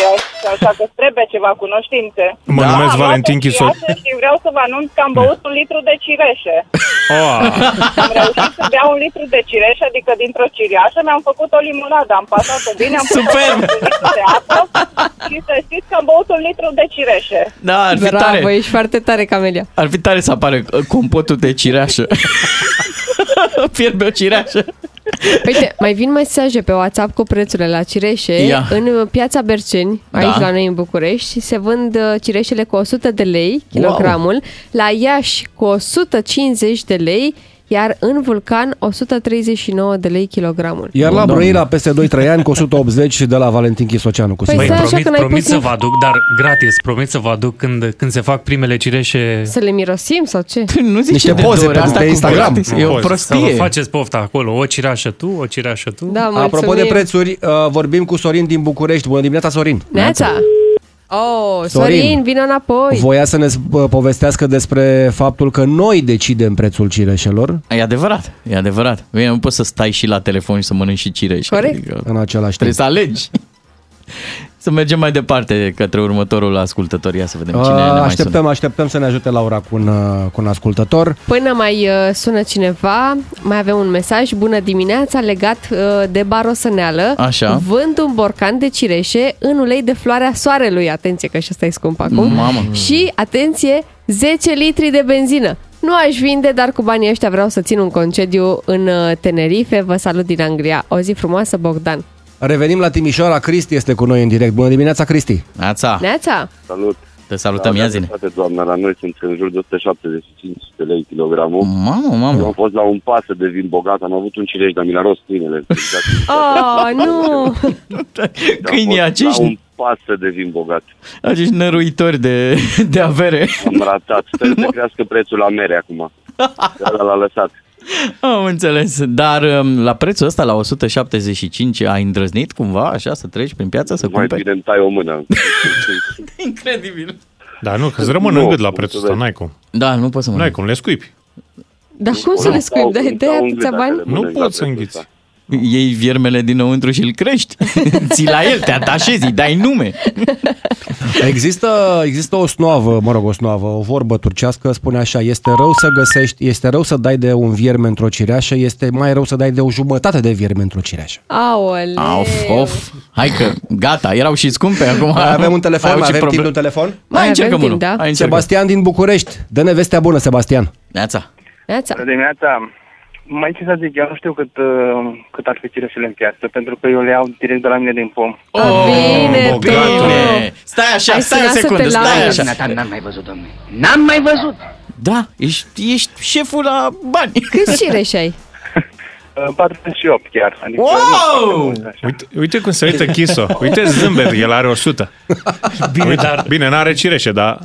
așa că trebuie ceva cunoștințe. Mă Da. numesc Am luat Valentin o Chisor. cireașă Și vreau să vă anunț că am băut un litru de cireșe. Oh, Am reușit să beau un litru de cireșe, adică dintr-o cireașă mi-am făcut o limonadă. Am pasat-o bine, am pus Superb! un litru de apă și să știți că am băut un litru de cireșe. Da, ar fi Bravo, tare. ești foarte tare, Camelia. Ar fi tare să apară uh, compotul de cireașă. Fierbe o cireașă. Uite, mai vin mesaje pe WhatsApp cu prețurile la cireșe. Ia. În uh, piața Berceni, aici Da. la noi în București, se vând uh, cireșele cu 100 de lei kilogramul, la Iași cu 150 de lei, iar în Vulcan 139 de lei kilogramul. Iar Bun, la domnule. Brăila peste 2-3 ani cu 180 de la Valentin Chisoceanu cu Păi sigur. stai așa promit, că n-ai promit pus să nici- vă aduc, dar gratis, promit să vă aduc când, când se fac primele cireșe. Să le mirosim sau ce? Nu zici Niște de poze două ori pe- asta pe cu Instagram. gratis. E o Poze. Să vă prostie. faceți pofta acolo, o cireașă tu, o cireașă tu. Da, mulțumim. Apropo de prețuri, uh, vorbim cu Sorin din București. Bună dimineața, Sorin! Neața! Oh, Sorin, Sorin. vină înapoi! Voia să ne uh, povestească despre faptul că noi decidem prețul cireșelor E adevărat, e adevărat. Bine, nu poți să stai și la telefon și să mănânci și cireși. Corect. Adică în același trebuie timp. să alegi. Să mergem mai departe către următorul ascultător. Ia să vedem cine Uh, ne mai așteptăm, sună. așteptăm să ne ajute Laura cu un, uh, cu un ascultător. Până mai uh, sună cineva, mai avem un mesaj. Bună dimineața, legat uh, de barosăneală. Așa. Vând un borcan de cireșe în ulei de floarea soarelui. Atenție că și ăsta e scump acum. Mamă. Și, atenție, 10 litri de benzină. Nu aș vinde, dar cu banii ăștia vreau să țin un concediu în uh, Tenerife. Vă salut din Anglia. O zi frumoasă, Bogdan. Revenim la Timișoara. Cristi este cu noi în direct. Bună dimineața, Cristi! Neața, Neața! Salut! te salutăm, ia zine. Toate, doamna, la noi sunt în jur de 175 de lei kilogramul. Mamă, Eu mamă. am fost la un pasă de vin bogat, am avut un cireș, dar mi l-a rost câinele. Exact. Oh, nu! Câinii Am fost acești, La un pasă de vin bogat. acești năruitori de, de avere. Am ratat. Sper să crească prețul la mere acum. Ăla l-a lăsat. Am înțeles. Dar um, la prețul ăsta, la 175, ai îndrăznit cumva așa să treci prin piață să Mai cumperi? bine îmi tai o mână. Incredibil. Da, nu, că îți rămân în Nu, gât la cum prețul să ăsta, vezi. n-ai cum. Da, nu poți să N-ai mănânci. cum, le scuipi. Dar cum să le scuip? Dai, dai atâția bani? Nu poți să înghiți. Iei viermele dinăuntru și îl crești. Ții la el, te atașezi, îi dai nume. Există, există o snoavă, mă rog, o snoavă, o vorbă turcească, spune așa, este rău să găsești, este rău să dai de un vierme într-o cireașă, este mai rău să dai de o jumătate de vierme într-o cireașă. Aoleu. Of, of. Hai că, gata, erau și scumpe acum. Mai avem un telefon, Au mai ce avem timp probleme. de un telefon? Mai încercăm unul. da. Hai, încercăm. Sebastian din București, dă-ne vestea bună, Sebastian. Neața. Neața. Bună dimineața. Mai ce să zic, eu nu știu cât, uh, cât ar fi cireșele în piață, pentru că eu le iau direct de la mine din pom. Oh, bine, bine. Stai așa, Ai stai o sunat să secundă, te stai lauzi. așa. N-am mai văzut, domnule. N-am mai văzut. Da, ești, ești șeful la bani. Câți cireși ai? Uh, 48 chiar. Adică Wow! Uite, uite cum se uită Chiso. Uite zâmbet, el are 100. Bine, uite, dar- Bine, n-are cireșe, dar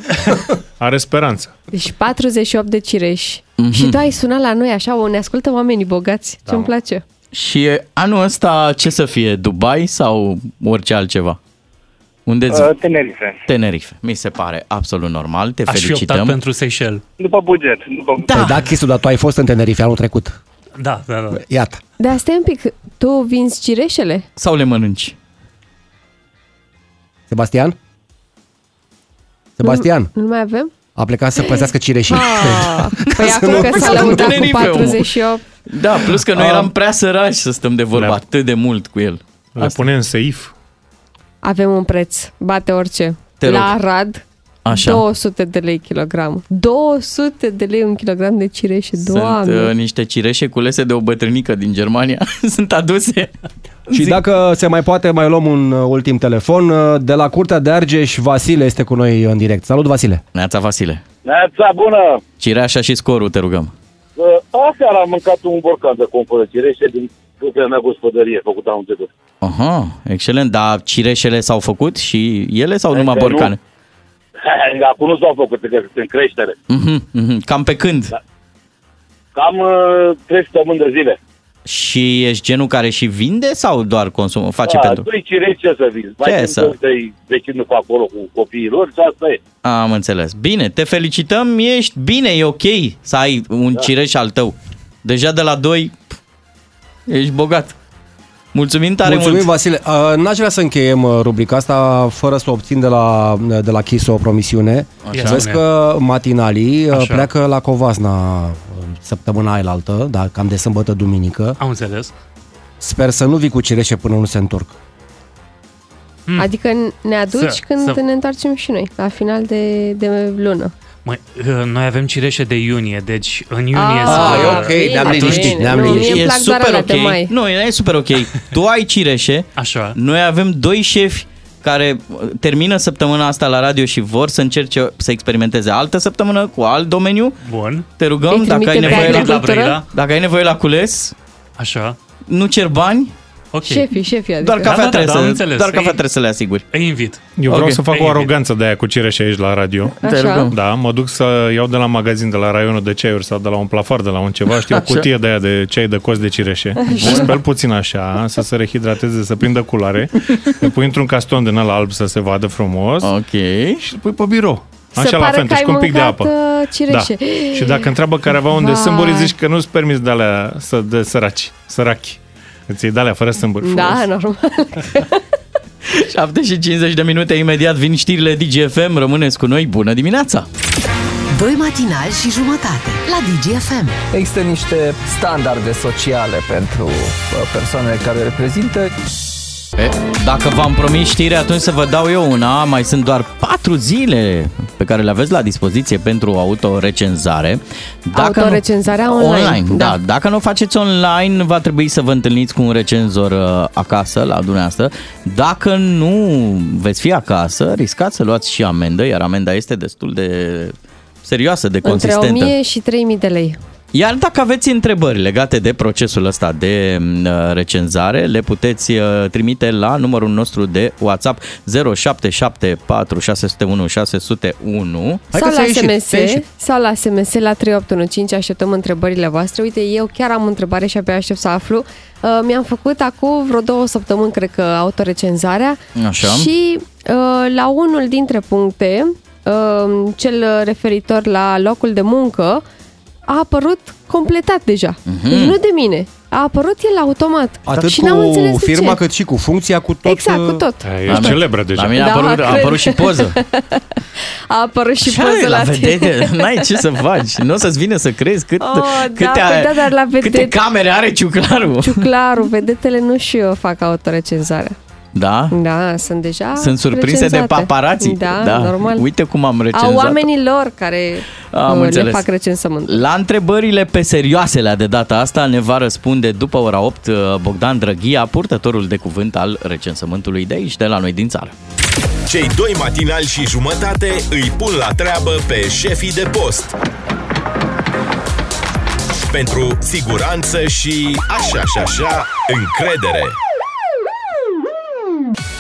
are speranță. Deci 48 de cireși. Mhm. Și tu ai sunat la noi așa, o, ne ascultă oamenii bogați. Da, Ce-mi place. Și anul ăsta ce să fie? Dubai sau orice altceva? Unde Uh, Tenerife. Tenerife. Mi se pare absolut normal. Te Aș fi felicităm. optat pentru Seychelles. După buget. După... Da. da, Chisu, dar tu ai fost în Tenerife anul trecut. Da, da, da. Iată. Dar stai un pic, tu vinzi cireșele? Sau le mănânci? Sebastian? Sebastian, Nu mai avem? A plecat să păzească cireșii. Ah, păi să acum nu- că să s-a nu lăudat cu Tenerife, omul. 48. Da, plus că noi Ah. eram prea săraci să stăm de vorbă Le- atât de mult cu el. Le pune în seif. Avem un preț, bate orice. Te rog. La Arad, Așa. 200 de lei kilogram. 200 de lei un kilogram de cireșe, doamne. Sunt uh, niște cireșe culese de o bătrânică din Germania. Sunt aduse. Și dacă se mai poate, mai luăm un uh, ultim telefon. Uh, De la Curtea de Argeș, Vasile este cu noi în direct. Salut, Vasile! Neața Vasile. Neața bună! Cireașa și scorul, te rugăm. Uh, Aseară am mâncat un borcan de compără cireșe din propria mea gospodărie, făcută anul trecut. Aha, excelent. Dar cireșele s-au făcut și ele sau numai Încă nu. Borcane? Acum nu s-au făcut, că sunt în creștere. Mhm, mhm. Cam pe când? Da. Cam uh, 3 săptămâni de zile. Și ești genul care și vinde sau doar consumă? Face Da, pentru... doi cireși ce să vinzi? Mai Ce sunt să? doi vecinul pe acolo cu copiii lor și asta e. Am înțeles. Bine, te felicităm, ești bine, e ok să ai un da. cireș al tău. Deja de la 2 ești bogat. Mulțumim tare Mulțumim, mult. Vasile. Uh, N-aș vrea să încheiem uh, rubrica asta fără să obțin de la, de la Chis o promisiune. Așa. Vezi că matinalii uh, Așa. pleacă la Covasna uh, săptămâna aia altă, da, cam de sâmbătă duminică. Am înțeles. Sper să nu vii cu cireșe până nu se întorc. Hmm. Adică ne aduci Să- când să- ne întoarcem și noi, la final de, de lună. Măi, uh, noi avem cireșe de iunie, deci în iunie Ah, să... e ok, ne-am bine, liniștit, bine. ne-am Nu, liniștit. Mie îmi plac doar alea de ok. mai. Nu, e super ok. Tu ai cireșe, Așa. noi avem doi șefi care uh, termină săptămâna asta la radio și vor să încerce să experimenteze altă săptămână cu alt domeniu. Bun. Te rugăm, Îi dacă ai, trimitem pe nevoie la, agricultură? Brăila. dacă ai nevoie la cules, Așa. nu cer bani, Ok. Șefii, șefii, adică. doar cafea, da, da, trebuie, da, am să, înțeles. doar cafea Ei- trebuie să le asiguri. Îi invit. Eu vreau Ok. să fac Ei, o bine. aroganță de aia cu cireșe aici la radio. Te Așa. rugăm. Da, mă duc să iau de la magazin, de la raionul de ceaiuri sau de la un plafar, de la un ceva, știu, o Așa. cutie de aia de ceai de cost de cireșe. O speli puțin așa, să se rehidrateze, să prindă culoare. Îl pui într-un caston din ăla alb să se vadă frumos Ok. și îl pui pe birou. Se Așa la pare fentă că și ai cu un pic de mâncat, apă. uh, cireșe. Da. Și dacă întreabă careva unde Vai. sâmburi, zici că nu-ți permis de alea să de săraci, sărachi. Îți iei de alea fără sâmburi. Da, frumos. normal. 7 și 50 de minute, imediat vin știrile DGFM, rămâneți cu noi, bună dimineața! Doi matinali și jumătate la DGFM. Există niște standarde sociale pentru uh, persoanele care reprezintă. E, dacă v-am promis știri, atunci să vă dau eu una. Mai sunt doar 4 zile pe care le aveți la dispoziție pentru autorecenzare. Autorecenzarea nu, online, online da. da. da. Dacă nu o faceți online, va trebui să vă întâlniți cu un recenzor uh, acasă, la dumneavoastră. Dacă nu veți fi acasă, riscați să luați și amendă, iar amenda este destul de serioasă, de Între consistentă. 1000 și 3000 de lei. Iar dacă aveți întrebări legate de procesul ăsta de uh, recenzare, le puteți uh, trimite la numărul nostru de WhatsApp 0774 601 601. Hai sau că la ți-a ieșit, SMS, ți-a ieșit. sau la SMS la 3815, așteptăm întrebările voastre. Uite, eu chiar am o întrebare și abia aștept să aflu. Uh, mi-am făcut acum vreo două săptămâni, cred că, autorecenzarea Așa. și uh, la unul dintre puncte, uh, cel referitor la locul de muncă, a apărut completat deja. Mhm. Uh-huh. Deci nu de mine, A apărut el automat. Atât și n-am cu înțeles de firma ce. cât și cu funcția, cu tot... Exact, cu tot. E celebră deja. La mine a Da, apărut, a cred. apărut și poză. A apărut și Ce poză ai la, la tine. vedete? N-ai ce să faci. Nu o să-ți vină să crezi cât, Oh, da, câte, păi da, dar la câte vedete- camere are ciuclarul. Ciuclaru, vedetele nu și eu fac autorecenzarea. Da? Da, sunt deja Sunt surprinse de recenzate. paparații. Da, normal. Uite cum am Au recenzat. oamenii lor care Am uh, le înțeles. fac recensământ. La întrebările pe serioasele de data asta ne va răspunde după ora 8 uh, Bogdan Drăghia, purtătorul de cuvânt al recensământului de aici, de la noi din țară. Cei doi matinali și jumătate îi pun la treabă pe șefii de post. Pentru siguranță și așa și așa încredere.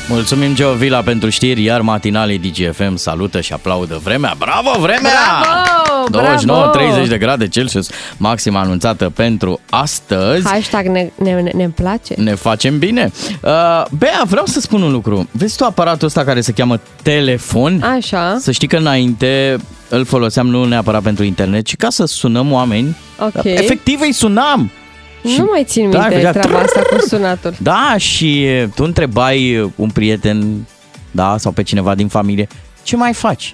Mulțumim Geo Vila pentru știri, iar matinalii DGFM salută și aplaudă vremea. Bravo, vremea! Bravo, 29, bravo! 30 de grade Celsius, maxim anunțată pentru astăzi. Hashtag ne, ne, ne, ne place. Ne facem bine. Uh, Bea, vreau să spun un lucru. Vezi tu aparatul ăsta care se cheamă telefon? Așa. Să știi că înainte îl foloseam nu neapărat pentru internet, ci ca să sunăm oameni. Ok. Efectiv îi sunam. Nu mai țin Da, minte făcea treaba asta cu sunatul. Da, și tu întrebai un prieten, da, sau pe cineva din familie, ce mai faci?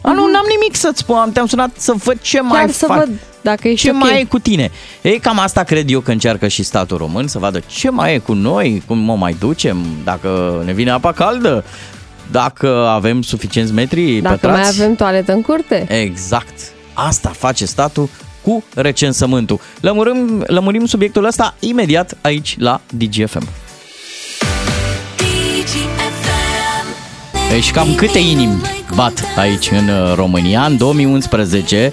A, nu, n-am nimic să-ți spun, am- te-am sunat să văd ce mai Mhm. Chiar să fac. văd dacă ești ce ok. mai e cu tine? Ei, cam asta cred eu că încearcă și statul român, să vadă ce mai e cu noi, cum o mai ducem, dacă ne vine apa caldă, dacă avem suficienți metri Dacă pătrați. mai avem toaletă în curte. Exact. Asta face statul cu recensământul. Lămurim, lămurim subiectul ăsta imediat aici la DGFM. Deci cam câte inimi bat aici în uh, România? În 2011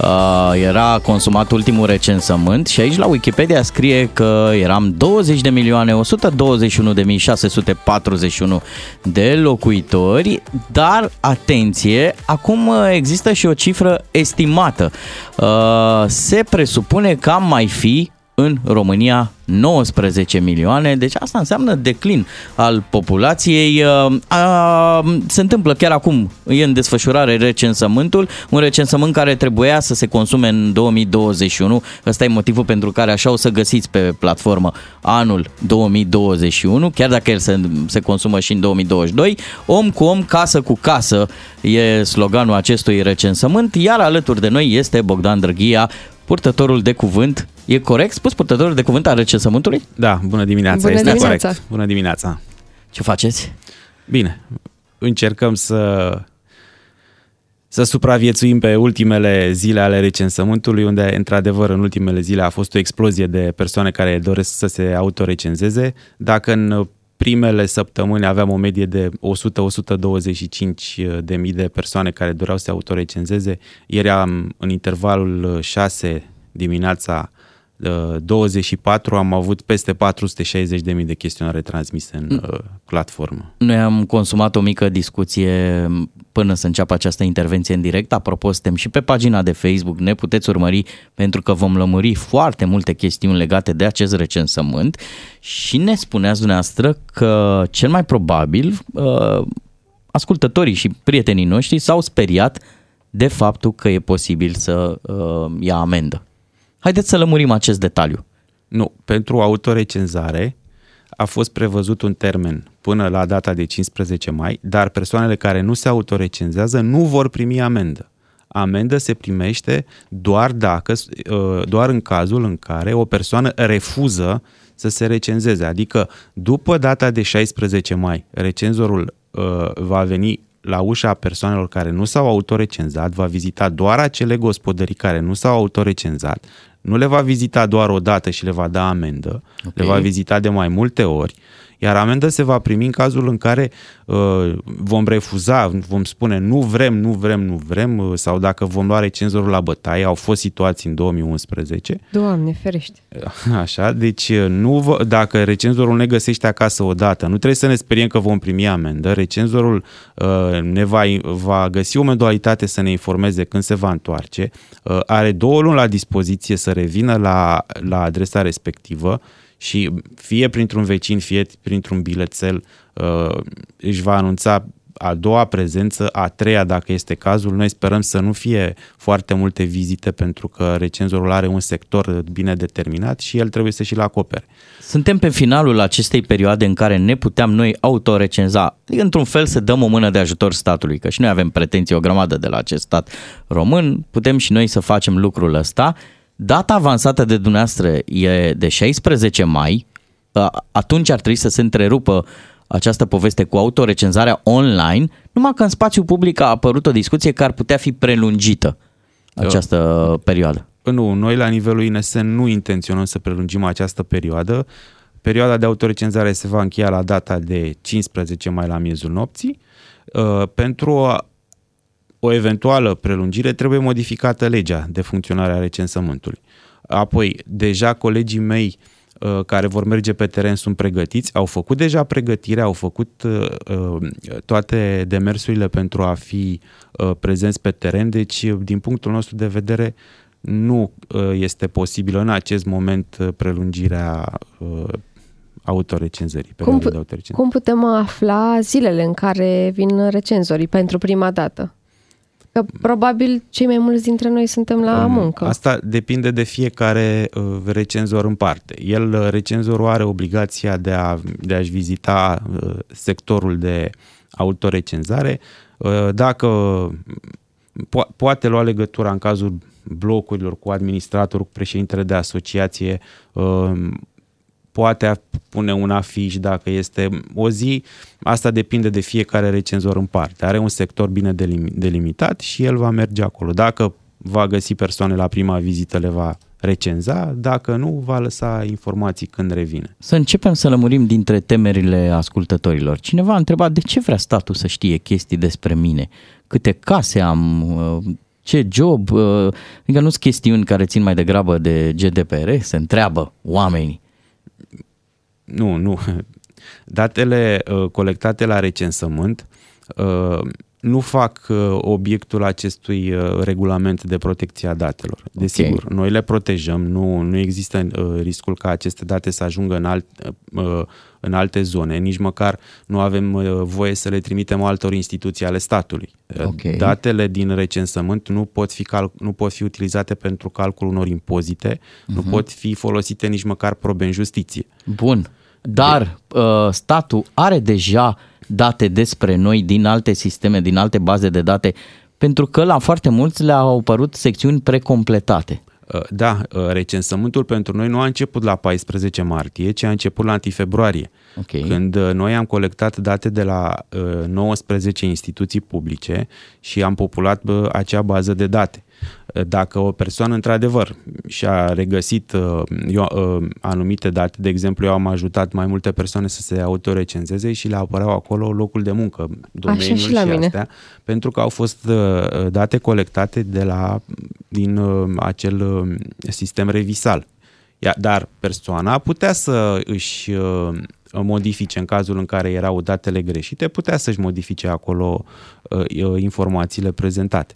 uh, era consumat ultimul recensământ și aici la Wikipedia scrie că eram 20 de milioane 121 de mii 641 de locuitori, dar atenție, acum uh, există și o cifră estimată. Uh, se presupune că am mai fi în România 19 milioane, deci asta înseamnă declin al populației. Uh, a, se întâmplă chiar acum, e în desfășurare recensământul, un recensământ care trebuia să se consume în 2021. Ăsta e motivul pentru care așa o să găsiți pe platformă anul 2021, chiar dacă el se, se consumă și în 2022. Om cu om, casă cu casă e sloganul acestui recensământ, iar alături de noi este Bogdan Drăghia, purtătorul de cuvânt. E corect spus purtătorul de cuvânt al recensământului? Da, bună dimineața, Bună este dimineața. corect. Bună dimineața. Ce faceți? Bine, încercăm să să supraviețuim pe ultimele zile ale recensământului, unde, într-adevăr, în ultimele zile a fost o explozie de persoane care doresc să se autorecenzeze. Dacă în primele săptămâni aveam o medie de 100-125 de mii de persoane care doreau să se autorecenzeze, ieri am, în intervalul 6 dimineața uh, 24 am avut peste 460 de mii de chestionare transmise în uh, platformă. Noi am consumat o mică discuție până să înceapă această intervenție în direct. Apropo, suntem și pe pagina de Facebook, ne puteți urmări pentru că vom lămuri foarte multe chestiuni legate de acest recensământ și ne spuneați dumneavoastră că cel mai probabil uh, ascultătorii și prietenii noștri s-au speriat de faptul că e posibil să uh, ia amendă. Haideți să lămurim acest detaliu. Nu, pentru autorecenzare a fost prevăzut un termen până la data de 15 mai, dar persoanele care nu se autorecenzează nu vor primi amendă. Amendă se primește doar dacă, uh, doar în cazul în care o persoană refuză să se recenzeze. Adică după data de 16 mai, recenzorul uh, va veni la ușa persoanelor care nu s-au autorecenzat, va vizita doar acele gospodării care nu s-au autorecenzat, nu le va vizita doar o dată și le va da amendă, okay. le va vizita de mai multe ori, iar amendă se va primi în cazul în care uh, vom refuza, vom spune nu vrem, nu vrem, nu vrem, uh, sau dacă vom lua recenzorul la bătaie, au fost situații în 2011, Doamne, ferește. Așa, deci nu vă, dacă recenzorul ne găsește acasă odată, nu trebuie să ne speriem că vom primi amendă. Recenzorul uh, ne va, va găsi o modalitate să ne informeze când se va întoarce. Uh, are două luni la dispoziție să revină la, la adresa respectivă și fie printr-un vecin, fie printr-un bilețel uh, își va anunța a doua prezență, a treia dacă este cazul. Noi sperăm să nu fie foarte multe vizite pentru că recenzorul are un sector bine determinat și el trebuie să și-l acopere. Suntem pe finalul acestei perioade în care ne puteam noi autorecenza, adică într-un fel să dăm o mână de ajutor statului, că și noi avem pretenții o grămadă de la acest stat român, putem și noi să facem lucrul ăsta. Data avansată de dumneavoastră e de 16 mai, atunci ar trebui să se întrerupă această poveste cu autorecenzarea online, numai că în spațiu public a apărut o discuție care ar putea fi prelungită această perioadă. Nu, noi la nivelul INSN nu intenționăm să prelungim această perioadă. Perioada de autorecenzare se va încheia la data de 15 mai la miezul nopții. Uh, pentru o, o eventuală prelungire trebuie modificată legea de funcționare a recensământului. Apoi, deja colegii mei uh, care vor merge pe teren sunt pregătiți, au făcut deja pregătirea, au făcut uh, toate demersurile pentru a fi prezenți pe teren, deci din punctul nostru de vedere nu uh, este posibilă în acest moment uh, prelungirea uh, autorecenzării. Cum, de autorecenzării. cum putem afla zilele în care vin recenzorii pentru prima dată? Că probabil cei mai mulți dintre noi suntem la um, muncă. Asta depinde de fiecare uh, recenzor în parte. El, recenzorul, are obligația de, a, de a-și vizita uh, sectorul de autorecenzare. Uh, dacă po- poate lua legătura în cazul blocurilor cu administratorul, cu președintele de asociație, um, poate pune un afiș dacă este o zi, asta depinde de fiecare recenzor în parte. Are un sector bine delimitat și el va merge acolo. Dacă va găsi persoane la prima vizită, le va recenza, dacă nu, va lăsa informații când revine. Să începem să lămurim dintre temerile ascultătorilor. Cineva a întrebat de ce vrea statul să știe chestii despre mine, câte case am, uh, ce job, uh, adică nu sunt chestiuni care țin mai degrabă de GDPR, se întreabă oamenii. Nu, nu. Datele uh, colectate la recensământ nu fac obiectul acestui regulament de protecție a datelor. Desigur, okay. noi le protejăm, nu, nu există riscul ca aceste date să ajungă în alt, în alte zone, nici măcar nu avem uh, voie să le trimitem altor instituții ale statului. Uh, okay. Datele din recensământ nu pot, fi cal- nu pot fi utilizate pentru calculul unor impozite, uh-huh. nu mhm. pot fi folosite nici măcar probe în justiție. Bun, dar de... uh, statul are deja date despre noi din alte sisteme, din alte baze de date, pentru că la foarte mulți le-au apărut secțiuni precompletate. Uh, da, uh, recensământul pentru noi nu a început la 14 martie, ci a început la 1 februarie, okay. când uh, noi am colectat date de la 19 instituții publice și am populat acea bază de date. Dacă o persoană într-adevăr și-a regăsit uh, eu, uh, anumite date, de exemplu eu am ajutat mai multe persoane să se autorecenzeze și le apăreau acolo locul de muncă, domeniul Așa și, la și mine. astea, pentru că au fost uh, date colectate de la, din uh, acel uh, sistem revisal. Ia, dar persoana putea să își uh, modifice în cazul în care erau datele greșite, putea să-și modifice acolo uh, informațiile prezentate.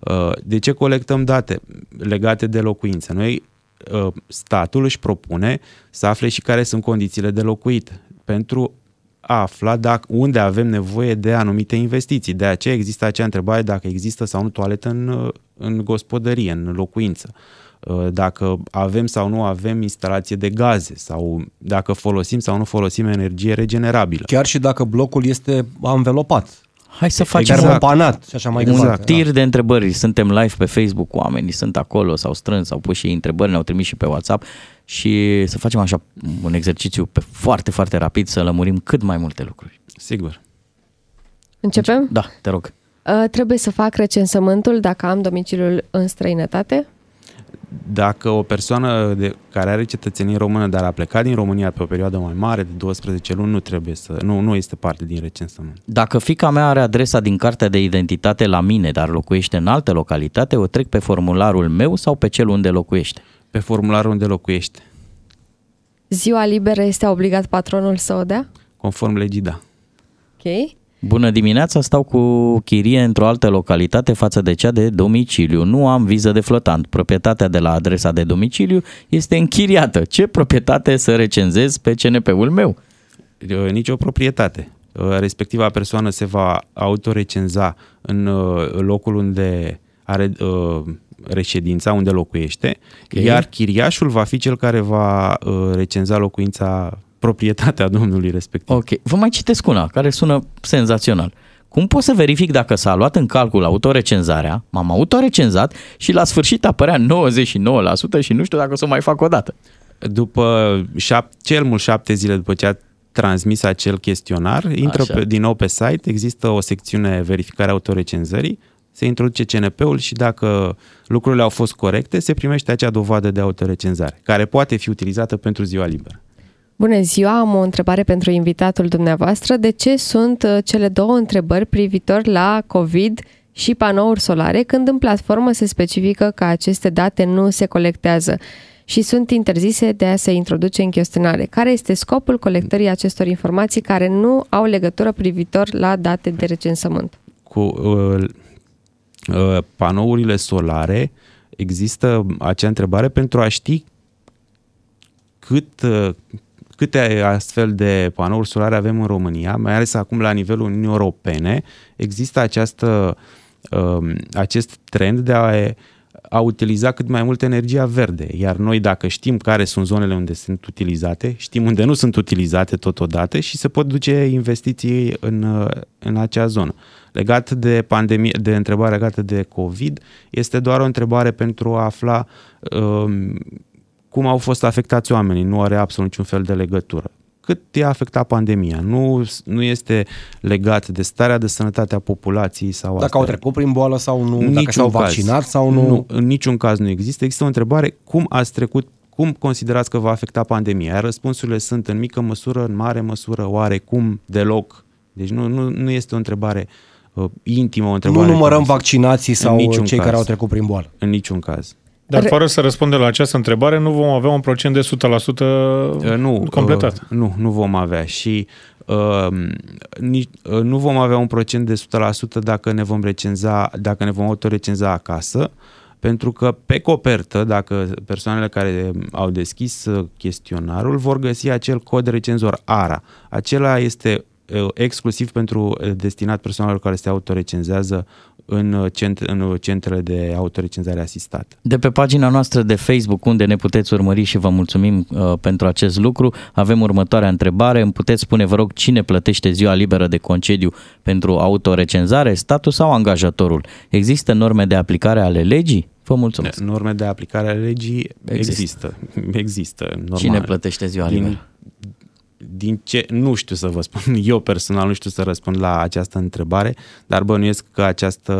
Uh, de ce colectăm date legate de locuință? Noi, uh, statul își propune să afle și care sunt condițiile de locuit pentru a afla dacă, unde avem nevoie de anumite investiții. De aceea există acea întrebare dacă există sau nu toaletă în, uh, în gospodărie, în locuință dacă avem sau nu avem instalație de gaze sau dacă folosim sau nu folosim energie regenerabilă. Chiar și dacă blocul este anvelopat. Hai să facem exact. panat și așa mai un departe. tir da. de întrebări. Suntem live pe Facebook, oamenii sunt acolo, s-au strâns, au pus și întrebări, ne-au trimis și pe WhatsApp și să facem așa un exercițiu pe foarte, foarte rapid să lămurim cât mai multe lucruri. Sigur. Începem? Da, te rog. Uh, trebuie să fac recensământul dacă am domiciliul în străinătate? Dacă o persoană de, care are cetățenie română, dar a plecat din România pe o perioadă mai mare de 12 luni, nu trebuie să, nu, nu este parte din recensământ. Dacă fica mea are adresa din cartea de identitate la mine, dar locuiește în altă localitate, o trec pe formularul meu sau pe cel unde locuiește? Pe formularul unde locuiește. Ziua liberă este obligat patronul să o dea? Conform legii, da. Ok. Bună dimineața, stau cu chirie într-o altă localitate față de cea de domiciliu. Nu am viză de flotant. Proprietatea de la adresa de domiciliu este închiriată. Ce proprietate să recenzez pe CNP-ul meu? Nici o proprietate. uh, respectiva persoană se va autorecenza în uh, locul unde are uh, reședința, unde locuiește, Ok. iar chiriașul va fi cel care va uh, recenza locuința, proprietatea domnului respectiv. Ok, vă mai citesc una care sună senzațional. Cum pot să verific dacă s-a luat în calcul autorecenzarea, m-am autorecenzat și la sfârșit apărea 99% și nu știu dacă o să o mai fac o dată. După șap, cel mult șapte zile după ce a transmis acel chestionar, intră Așa. pe, din nou pe site, există o secțiune verificare autorecenzării, se introduce CNP-ul și dacă lucrurile au fost corecte, se primește acea dovadă de autorecenzare, care poate fi utilizată pentru ziua liberă. Bună ziua, am o întrebare pentru invitatul dumneavoastră. De ce sunt uh, cele două întrebări privitor la COVID și panouri solare când în platformă se specifică că aceste date nu se colectează și sunt interzise de a se introduce în chestionare? Care este scopul colectării acestor informații care nu au legătură privitor la date de recensământ? Cu uh, uh, panourile solare există acea întrebare pentru a ști cât, uh, câte astfel de panouri solare avem în România, mai ales acum la nivelul Uniunii Europene, există această, um, acest trend de a, a utiliza cât mai mult energia verde. Iar noi, dacă știm care sunt zonele unde sunt utilizate, știm unde nu sunt utilizate totodată și se pot duce investiții în, uh, în acea zonă. Legat de pandemie, de întrebarea legată de COVID, este doar o întrebare pentru a afla um, cum au fost afectați oamenii, nu are absolut niciun fel de legătură. Cât i-a afectat pandemia, nu, nu este legat de starea de sănătate a populației sau Dacă asta au e. trecut prin boală sau nu, În dacă niciun s-au caz. vaccinat sau nu. nu. În niciun caz nu există. Există o întrebare, cum ați trecut, cum considerați că va afecta pandemia? Iar răspunsurile sunt în mică măsură, în mare măsură, oarecum, deloc. Deci nu, nu, nu este o întrebare uh, intimă, o întrebare... Nu numărăm care- vaccinații În sau niciun cei caz. care au trecut prin boală. În niciun caz. Dar fără să răspundem la această întrebare, nu vom avea un procent de 100% Uh, nu, completat. Uh, nu, nu vom avea și uh, nici, uh, nu vom avea un procent de 100% dacă ne vom recenza, dacă ne vom autorecenza acasă, pentru că pe copertă, dacă persoanele care au deschis uh, chestionarul vor găsi acel cod recenzor ARA. Acela este uh, exclusiv pentru uh, destinat persoanelor care se autorecenzează în, uh, cent, în uh, centrele de autorecenzare asistată. De pe pagina noastră de Facebook, unde ne puteți urmări și vă mulțumim uh, pentru acest lucru, avem următoarea întrebare. Îmi puteți spune, vă rog, cine plătește ziua liberă de concediu pentru autorecenzare, statul sau angajatorul? Există norme de aplicare ale legii? Vă mulțumesc. Norme de aplicare a legii Există. există. Există. Normal. Cine plătește ziua din, liberă? Din ce, nu știu să vă spun, eu personal nu știu să răspund la această întrebare, dar bănuiesc că această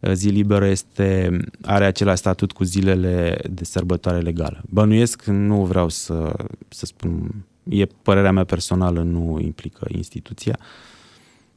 uh, zi liberă este, are același statut cu zilele de sărbătoare legală. Bănuiesc, nu vreau să, să spun, e părerea mea personală, nu implică instituția.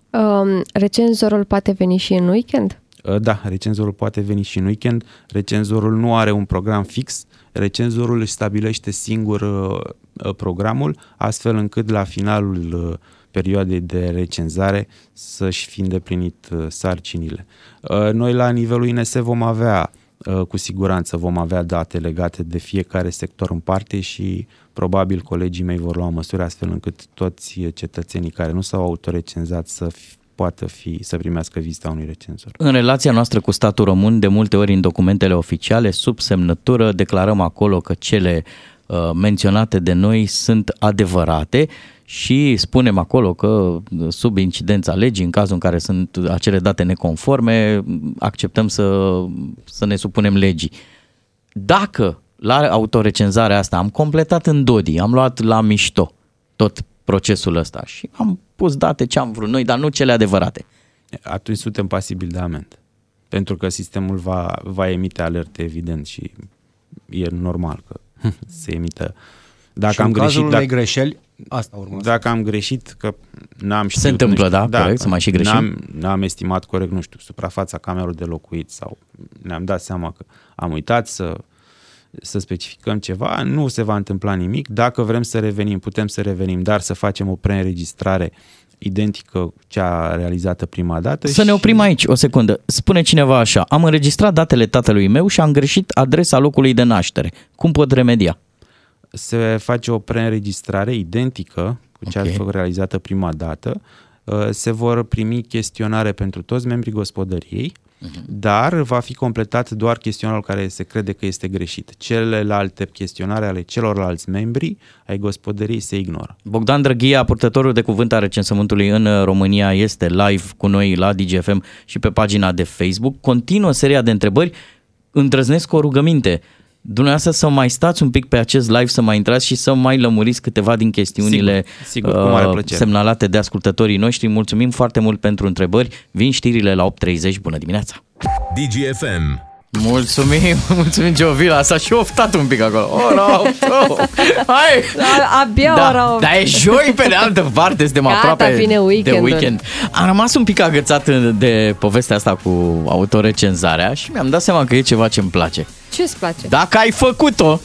Um, recenzorul poate veni și în weekend? Uh, Da, recenzorul poate veni și în weekend. Recenzorul nu are un program fix. Recenzorul își stabilește singur uh, uh, programul, astfel încât la finalul uh, perioadei de recenzare să-și fi îndeplinit uh, sarcinile. Uh, Noi la nivelul INS vom avea uh, cu siguranță vom avea date legate de fiecare sector în parte și probabil colegii mei vor lua măsuri astfel încât toți cetățenii care nu s-au autorecenzat să fi, poată fi, să primească vizita unui recenzor. În relația noastră cu statul român, de multe ori în documentele oficiale, sub semnătură, declarăm acolo că cele uh, menționate de noi sunt adevărate și spunem acolo că uh, sub incidența legii, în cazul în care sunt acele date neconforme, acceptăm să, să ne supunem legii. Dacă la autorecenzarea asta am completat în Dodi, am luat la mișto tot procesul ăsta și am pus date ce am vrut noi, dar nu cele adevărate. Atunci suntem pasibili de amendă. Pentru că sistemul va, va emite alerte, evident, și e normal că se emită. Dacă și am în greșit, cazul dacă, unei greșeli, asta urmă. dacă am greșit, că n-am știut, întâmplă, nu știu, da, corect, să mai și greșim. N-am, n-am estimat corect, nu știu, suprafața camerului de locuit sau ne-am dat seama că am uitat să, să specificăm ceva, nu se va întâmpla nimic. Dacă vrem să revenim, putem să revenim, dar să facem o preînregistrare identică cu cea realizată prima dată. Să ne oprim aici o secundă. Spune cineva așa, am înregistrat datele tatălui meu și am greșit adresa locului de naștere. Cum pot remedia? se face o preînregistrare identică cu cea Ok. okay. realizată prima dată. Uh, Se vor primi chestionare pentru toți membrii gospodăriei, dar va fi completat doar chestionarul care se crede că este greșit. Celelalte chestionare ale celorlalți membri ai gospodăriei se ignoră. Bogdan Drăghia, purtătorul de cuvânt a recensământului în uh, România, este live cu noi la DGFM și pe pagina de Facebook. Continuă seria de întrebări. Îndrăznesc o rugăminte. Dumneavoastră să mai stați un pic pe acest live, să mai intrați și să mai lămuriți câteva din chestiunile Sigur, sigur, cu mare uh, plăcere. semnalate de ascultătorii noștri. Mulțumim foarte mult pentru întrebări. Vin știrile la 8.30. Bună dimineața! DGFM. Mulțumim, mulțumim Giovila, s-a și oftat un pic acolo. Ora 8, oh. Hai! A- Abia Da, ora 8. dar e joi pe de altă parte, suntem Gata, aproape vine de weekendul. weekend. Am rămas un pic agățat de povestea asta cu autorecenzarea și mi-am dat seama că e ceva ce îmi place. Ce îți place? Dacă ai făcut-o,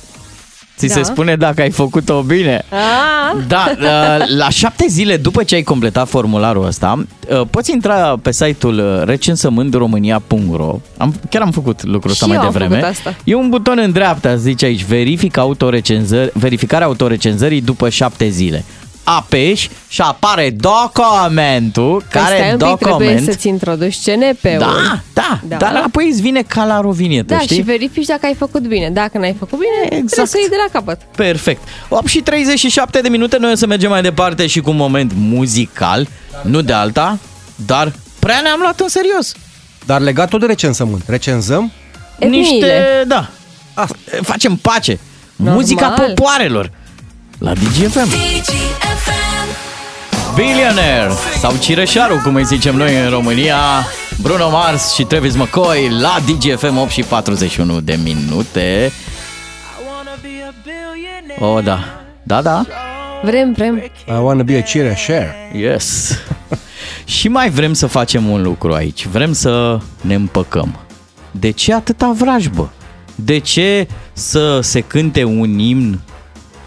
ți Da. se spune dacă ai făcut-o bine. Ah. Da, uh, la șapte zile după ce ai completat formularul ăsta, uh, poți intra pe site-ul uh, recensământromânia.ro am, Chiar am făcut lucrul ăsta Și mai eu am devreme. făcut asta. E un buton în dreapta, zice aici, verific autorecenzări, verificarea autorecenzării după șapte zile. Apeși și apare documentul, Păi care stai un pic, trebuie document... să-ți introduci CNP-ul. Da, da, da, dar apoi îți vine ca la rovinietă, Da, știi? și verifici dacă ai făcut bine. Dacă n-ai făcut bine, exact. trebuie să iei de la capăt. Perfect. 8 și 37 de minute, noi o să mergem mai departe și cu un moment muzical, nu de alta, dar prea ne-am luat în serios. Dar legat tot de recensământ. Recenzăm? Niște, da, facem pace. Normal. Muzica popoarelor la DGFM. Billionaire sau Cireșaru, cum îi zicem noi în România, Bruno Mars și Travis McCoy la DGFM 8 și 41 de minute. Oh, da. Da, da. Vrem, vrem. I wanna be a cheer share. Yes. și mai vrem să facem un lucru aici. Vrem să ne împăcăm. De ce atâta vrajbă? De ce să se cânte un imn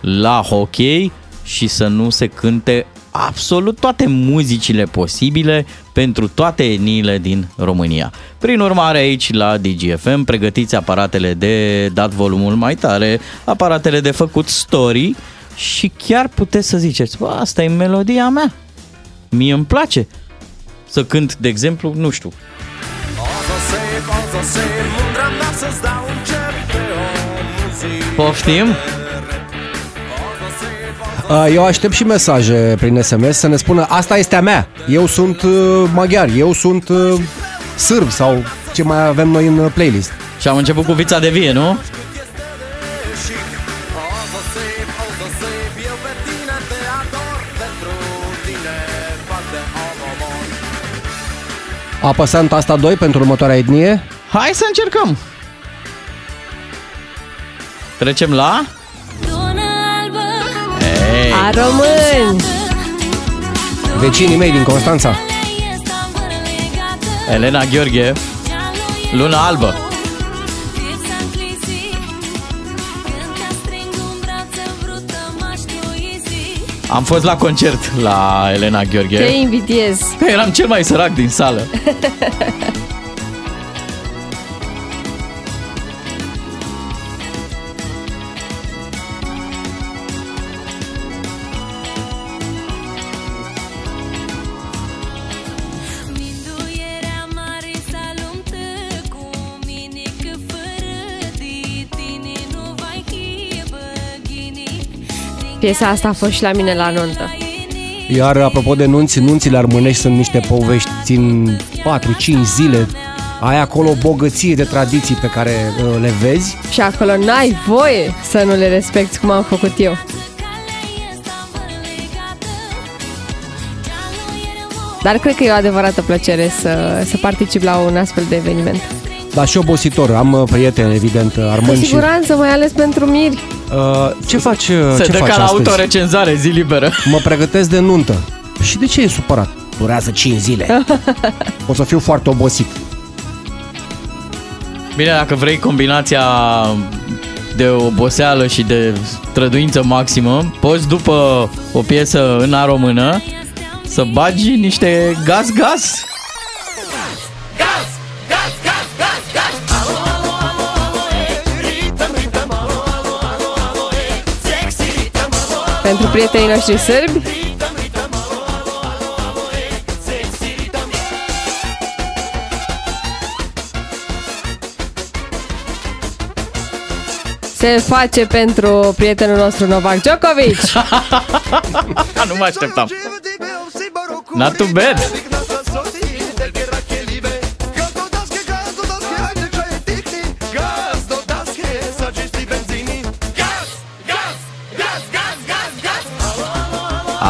la hockey și să nu se cânte absolut toate muzicile posibile pentru toate etniile din România. Prin urmare aici la DGFM pregătiți aparatele de dat volumul mai tare, aparatele de făcut story și chiar puteți să ziceți, bă, asta e melodia mea. Mie îmi place să cânt, de exemplu, nu știu, poftim? Uh, Eu aștept și mesaje prin SMS să ne spună asta este a mea. Eu sunt uh, maghiar, eu sunt uh, sârb sau ce mai avem noi în uh, playlist. Și am început cu vița de vie, nu? Apăsăm tasta 2 pentru următoarea etnie. Hai să încercăm! Trecem la... Hey. A român! Vecinii mei din Constanța. Elena Gheorghe, Luna Albă. Am fost la concert la Elena Gheorghe. Te invidiez. Eram cel mai sărac din sală. Piesa asta a fost și la mine la nuntă. Iar apropo de nunți, nunțile armânești sunt niște povești, țin 4-5 zile. Ai acolo o bogăție de tradiții pe care uh, le vezi. Și acolo n-ai voie să nu le respecti cum am făcut eu. Dar cred că e o adevărată plăcere să, să particip la un astfel de eveniment. Dar și obositor. Am uh, prieteni, evident, uh, Cu armâni și... siguranță, mai ales pentru miri. Uh, ce faci, uh, Se ce dă faci ca la astăzi? autorecenzare, zi liberă. Mă pregătesc de nuntă. Și de ce e supărat? Durează 5 zile. o să fiu foarte obosit. Bine, dacă vrei combinația de oboseală și de străduință maximă, poți după o piesă în a română să bagi niște gaz-gaz. prietenii noștri sârbi. Se face pentru prietenul nostru Novak Djokovic. nu mă așteptam. Not too bad.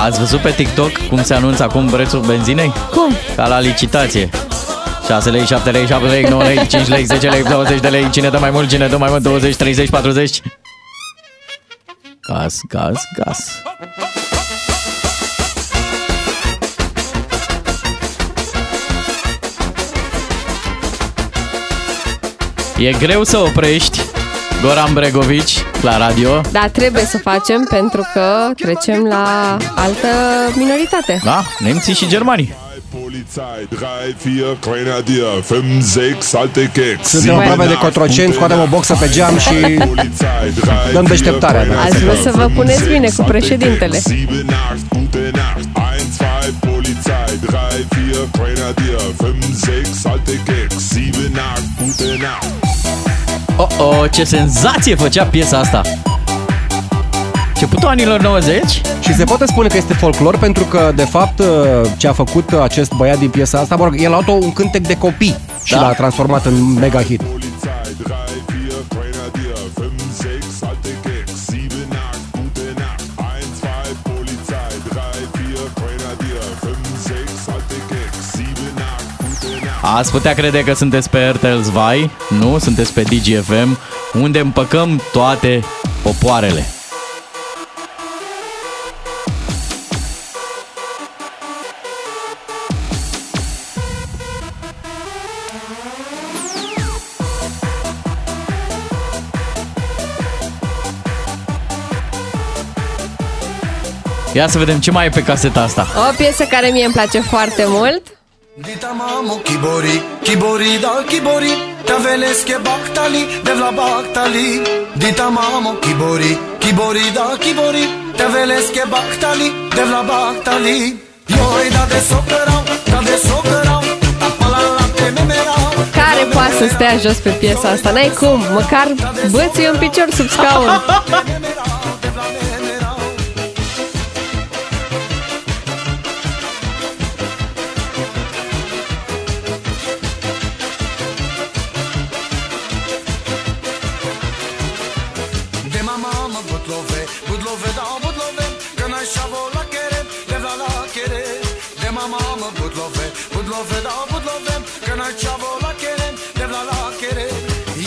Ați văzut pe TikTok cum se anunță acum prețul benzinei? Cum? Ca la licitație. 6 lei, 7 lei, 7 lei, 9 lei, 5 lei, 10 lei, 20 de lei, cine dă mai mult, cine dă mai mult, 20, 30, 40. Gaz, gaz, gaz. E greu să oprești Goran Bregovici la radio. Dar trebuie să facem pentru că trecem la altă minoritate. Da, nemții și germanii. Polizei, 3, 4 Grenadier, 5, 6 alte Keks. Suntem aproape de Cotroceni, scoatem o boxă pe geam și dăm deșteptarea. Da. Ați vrut să vă puneți bine cu președintele. 7, 8, gute Nacht. 1, 2 Polizei, 3, 4 Grenadier, 5, 6 alte Keks. 7, 8, gute Nacht. Oh, oh, ce senzație făcea piesa asta! Începutul anilor 90? Și se poate spune că este folclor pentru că, de fapt, ce a făcut acest băiat din piesa asta, mă rog, el a luat un cântec de copii și Da. l-a transformat în mega hit. Ați putea crede că sunteți pe RTL Zvai, nu? Sunteți pe DGFM, unde împăcăm toate popoarele. Ia să vedem ce mai e pe caseta asta. O piesă care mie îmi place foarte mult. Dita mamo kibori, kibori da kibori, ta veleske baktali, devla baktali. Dita mamo kibori, kibori da kibori, ta veleske baktali, devla baktali. Joj da de sokerau, da de sokerau, apala la te memerau. Care poate să stea jos pe piesa asta? N-ai cum, măcar băți un picior sub scaun. butlove, butlove da butlove, că n-ai șavo la kere, devla la kere.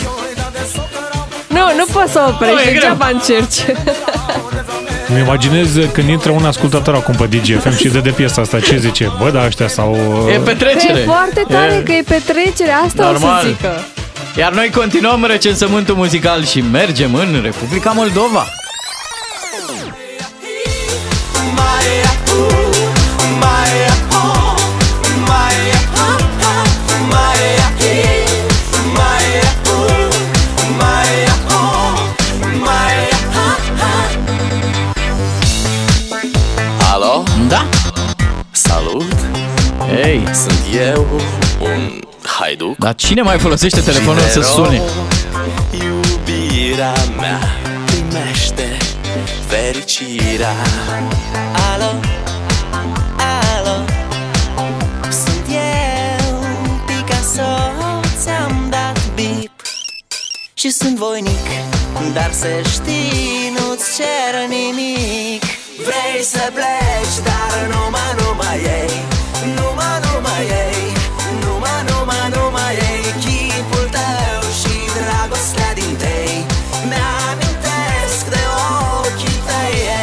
Joj da de sokerau, Nu, nu poți să Nu, e oprești, greu. degeaba încerci. Îmi imaginez când intră un ascultător acum pe DGFM și dă de piesa asta, ce zice? Bă, da, ăștia sau... E petrecere. E foarte tare E- că e petrecere, asta Normal. o să zică. Iar noi continuăm recensământul muzical și mergem în Republica Moldova. Ei! Sunt eu, un haiduc. Dar cine mai folosește telefonul Și să te sune? rog, Iubirea mea primește fericirea. Alo? Alo? Sunt eu, Picasso, ți-am dat bip Și sunt voinic, dar să știi, nu-ți cer nimic Vrei să pleci, dar numai, numai ei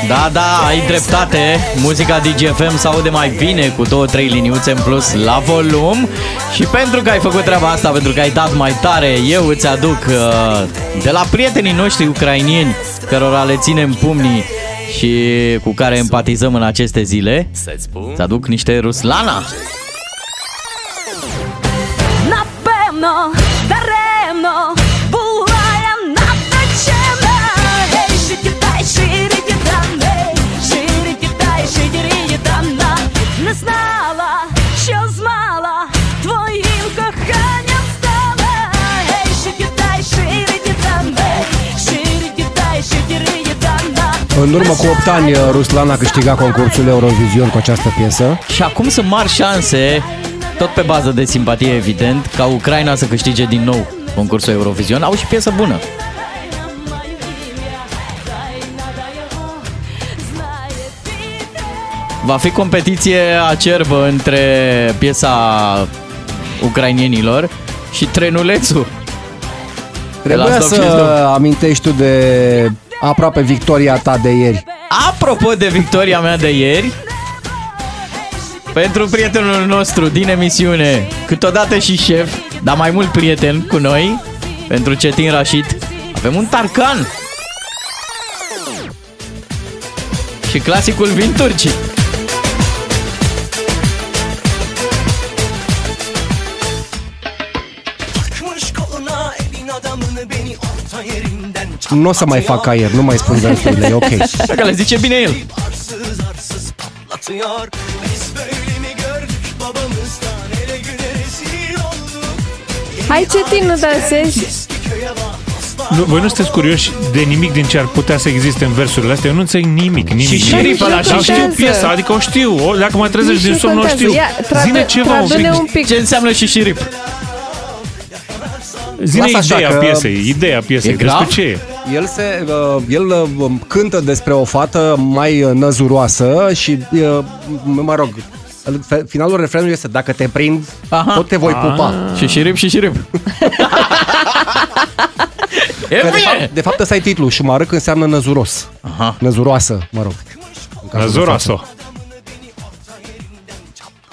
Da, da, ai dreptate. Muzica DGFM se aude mai bine cu două, trei liniuțe în plus la volum. Și pentru că ai făcut treaba asta, pentru că ai dat mai tare, eu îți aduc uh, de la prietenii noștri ucrainieni, cărora le ținem pumnii și cu care empatizăm în aceste zile, îți aduc niște Ruslana. Напевно, даремно знала, що змала твоїм коханням стала. Ей, життєтай, шириті дане, шириті În urmă cu 8 ani, Ruslan a câștigat concursul Eurovision cu această piesă. Și acum sunt mari șanse, tot pe bază de simpatie evident, ca Ucraina să câștige din nou concursul Eurovision. Au și piesă bună. Va fi competiție acerbă între piesa ucrainienilor și trenulețul. De la Trebuia Stop să și Stop. amintești tu de aproape victoria ta de ieri. Apropo de victoria mea de ieri, pentru prietenul nostru din emisiune, câteodată și șef, dar mai mult prieten cu noi, pentru Cetin Rașit, avem un tarcan. Și clasicul vin turcii. Nu o să mai fac aer, nu mai spun versurile, e ok. Dacă le zice bine el. Arsız arsız patlatıyor Biz böyle mi gördük babamızdan Ele güne rezil olduk Hai Cetin, nu dansezi? Köye bak Nu, voi nu sunteți curioși de nimic din ce ar putea să existe în versurile astea? Eu nu înțeleg nimic, nimic. Și nimic. șerif ăla, Dar și știu contează. piesa, adică o știu. O, dacă mă trezești din Nici somn, o contează. știu. Ia, tradu- Zine ceva un tradu-ne pic. un pic. Ce înseamnă și șirip? Zine Lasă așa ideea că- piesei, ideea piesei. E grav? Despre ce e? El, se, uh, el uh, cântă despre o fată mai uh, năzuroasă și, uh, mă rog, fe- finalul refrenului este dacă te prind, Aha. tot te voi pupa. Și șirip și șirip. e Că de, bine! fapt, de fapt ăsta e titlul, șumarâc înseamnă năzuros. Aha. Năzuroasă, mă rog. În cazul de Zoraso.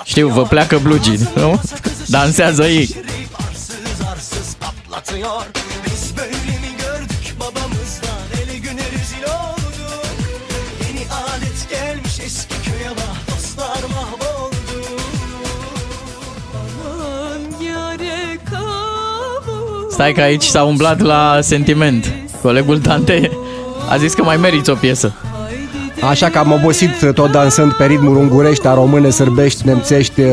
Știu, vă pleacă blugii, nu? Dansează ei. Stai că aici s-a umblat la sentiment. Colegul Dante a zis că mai meriți o piesă. Așa că am obosit uh, tot dansând pe ritmuri ungurești, a române, sârbești, nemțești, uh,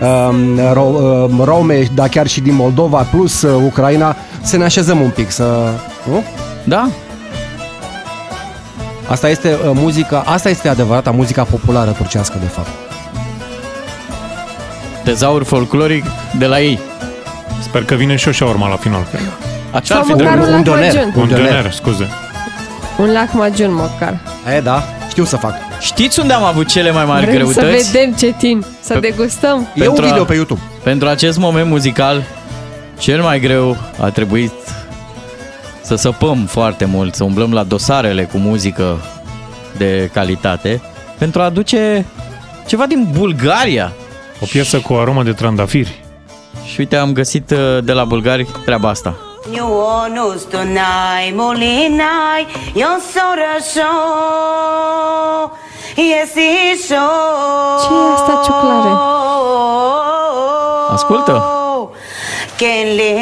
um, ro, uh, rome, dar chiar și din Moldova, plus uh, Ucraina, să ne așezăm un pic, să... Nu? Da? Asta este uh, muzica, asta este adevărata muzica populară turcească, de fapt. Tezaur folcloric de la ei. Sper că vine și o șaurma la final. cred. Așa Sau ar fi măcar de un un doner. lahmacun. Un doner. doner, scuze. Un lahmacun măcar. E, da, știu să fac. Știți unde am avut cele mai mari Vrem greutăți? să vedem Cetin, să Pe- degustăm. E un Pentru a- video pe YouTube. Pentru acest moment muzical, cel mai greu a trebuit să săpăm foarte mult, să umblăm la dosarele cu muzică de calitate, pentru a aduce ceva din Bulgaria. O piesă cu aromă de trandafiri. Și uite, am găsit uh, de la bulgari treaba asta. Nju to najmolinaj, jo sorasho, jesi šo. Ce e asta, ciuclare? Ascultă! Kenle.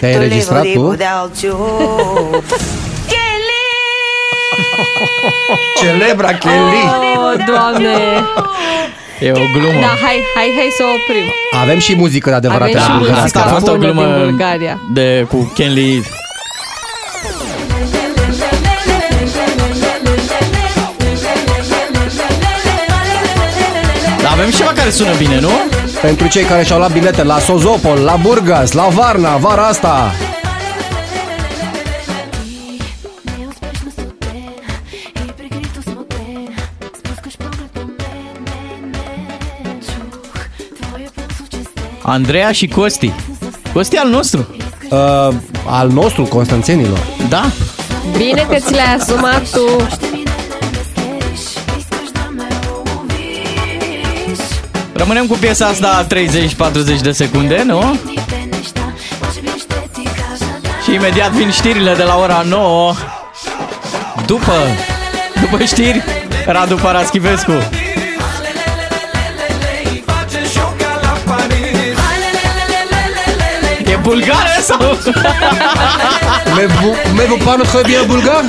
Te-ai înregistrat tu? Celebra Kelly. Oh, doamne! E o glumă. Da, hai, hai, hai să o oprim. Avem și muzică de adevărat Avem și în Bulgaria. muzică. Asta a fost o bună glumă din Bulgaria. de, cu Ken Lee. Dar avem și ceva care sună bine, nu? Pentru cei care și-au luat bilete la Sozopol, la Burgas, la Varna, vara asta. Andreea și Costi. Costi al nostru. Uh, al nostru, Constanțenilor. Da. Bine că ți l-ai asumat tu. Rămânem cu piesa asta 30-40 de secunde, nu? Și imediat vin știrile de la ora 9. După, după știri, Radu Paraschivescu. E bulgară sau? Mais vous parlez très bien bulgar?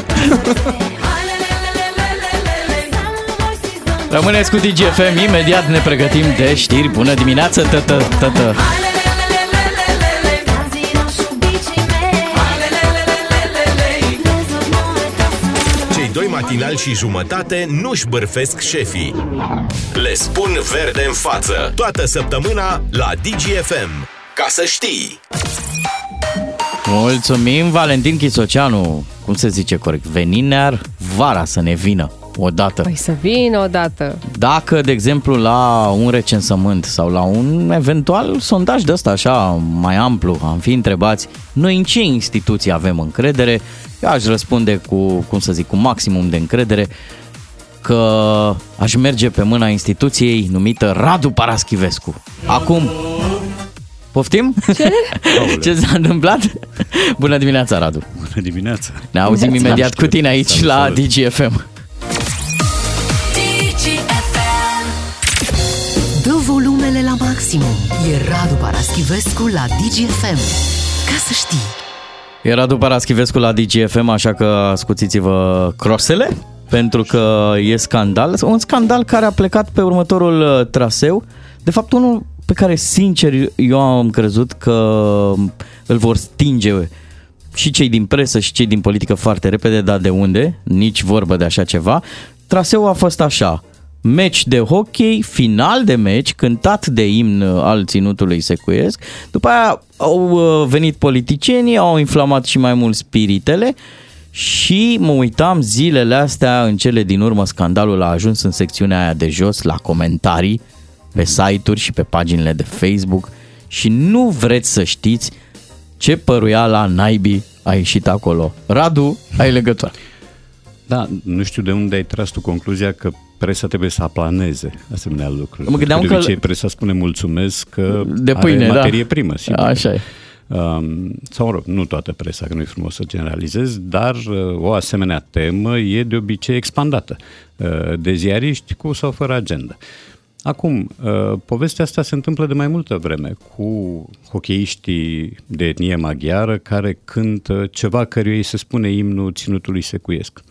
Rămâneți cu DGFM, imediat ne pregătim de știri. Bună dimineață, tătă, tătă. matinal și jumătate nu-și bârfesc șefii. Le spun verde în față. Toată săptămâna la DGFM. Ca să știi! Mulțumim, Valentin Chisoceanu. Cum se zice corect? Veninear vara să ne vină odată. Păi să vină odată. Dacă, de exemplu, la un recensământ sau la un eventual sondaj de ăsta așa mai amplu, am fi întrebați, noi în ce instituții avem încredere, eu aș răspunde cu, cum să zic, cu maximum de încredere că aș merge pe mâna instituției numită Radu Paraschivescu. Acum, poftim? Ce? Ce s-a întâmplat? Bună dimineața, Radu! Bună dimineața! Ne auzim Bună imediat cu tine aici Salut, la salut. DGFM. Dă volumele la maximum. E Radu Paraschivescu la DGFM. Ca să știi. E Radu Paraschivescu la DGFM, așa că ascuțiți-vă crosele, pentru că e scandal. Un scandal care a plecat pe următorul uh, traseu. De fapt, unul pe care, sincer, eu am crezut că îl vor stinge și cei din presă și cei din politică foarte repede, dar de unde? Nici vorbă de așa ceva. Traseul a fost așa. Meci de hockey, final de meci, cântat de imn al ținutului secuiesc. După aia au uh, venit politicienii, au inflamat și mai mult spiritele și mă uitam zilele astea, în cele din urmă scandalul a ajuns în secțiunea aia de jos, la comentarii, pe site-uri și pe paginile de Facebook și nu vreți să știți ce păruiala naibii a ieșit acolo. Radu, ai legătură. Da, nu știu de unde ai tras tu concluzia că presa trebuie să aplaneze asemenea lucruri. Mă gândeam de că- obicei presa spune mulțumesc că De pâine, are da. materie primă, sigur. Așa e. Um, sau, mă rog, nu toată presa, că nu e frumos să generalizez, dar uh, o asemenea temă e de obicei expandată uh, de ziariști cu sau fără agenda. Acum, uh, povestea asta se întâmplă de mai multă vreme cu hocheiștii de etnie maghiară care cântă ceva căruia îi se spune imnul ținutului secuiesc.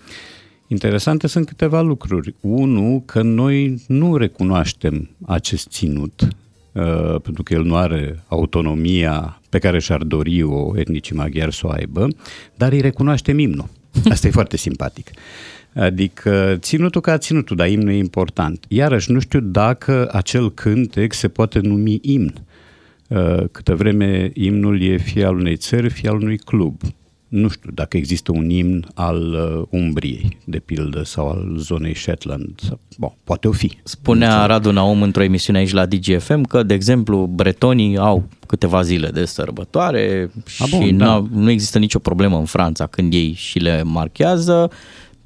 Interesante sunt câteva lucruri. Unu, că noi nu recunoaștem acest ținut, uh, pentru că el nu are autonomia pe care și-ar dori o etnicii maghiari să o aibă, dar îi recunoaștem imnul. Asta e foarte simpatic. Adică ținutul ca ținutul, dar imnul e important. Iarăși, nu știu dacă acel cântec se poate numi imn. Uh, Câtă vreme imnul e fie al unei țări, fie al unui club. Nu știu dacă există un imn al uh, Umbriei, de pildă, sau al zonei Shetland. Sau- Bon, poate o fi. Spunea Radu Naum într-o emisiune aici la DGFM că, de exemplu, bretonii au câteva zile de sărbătoare și A, bun, da. n-au- nu există nicio problemă în Franța când ei și le marchează,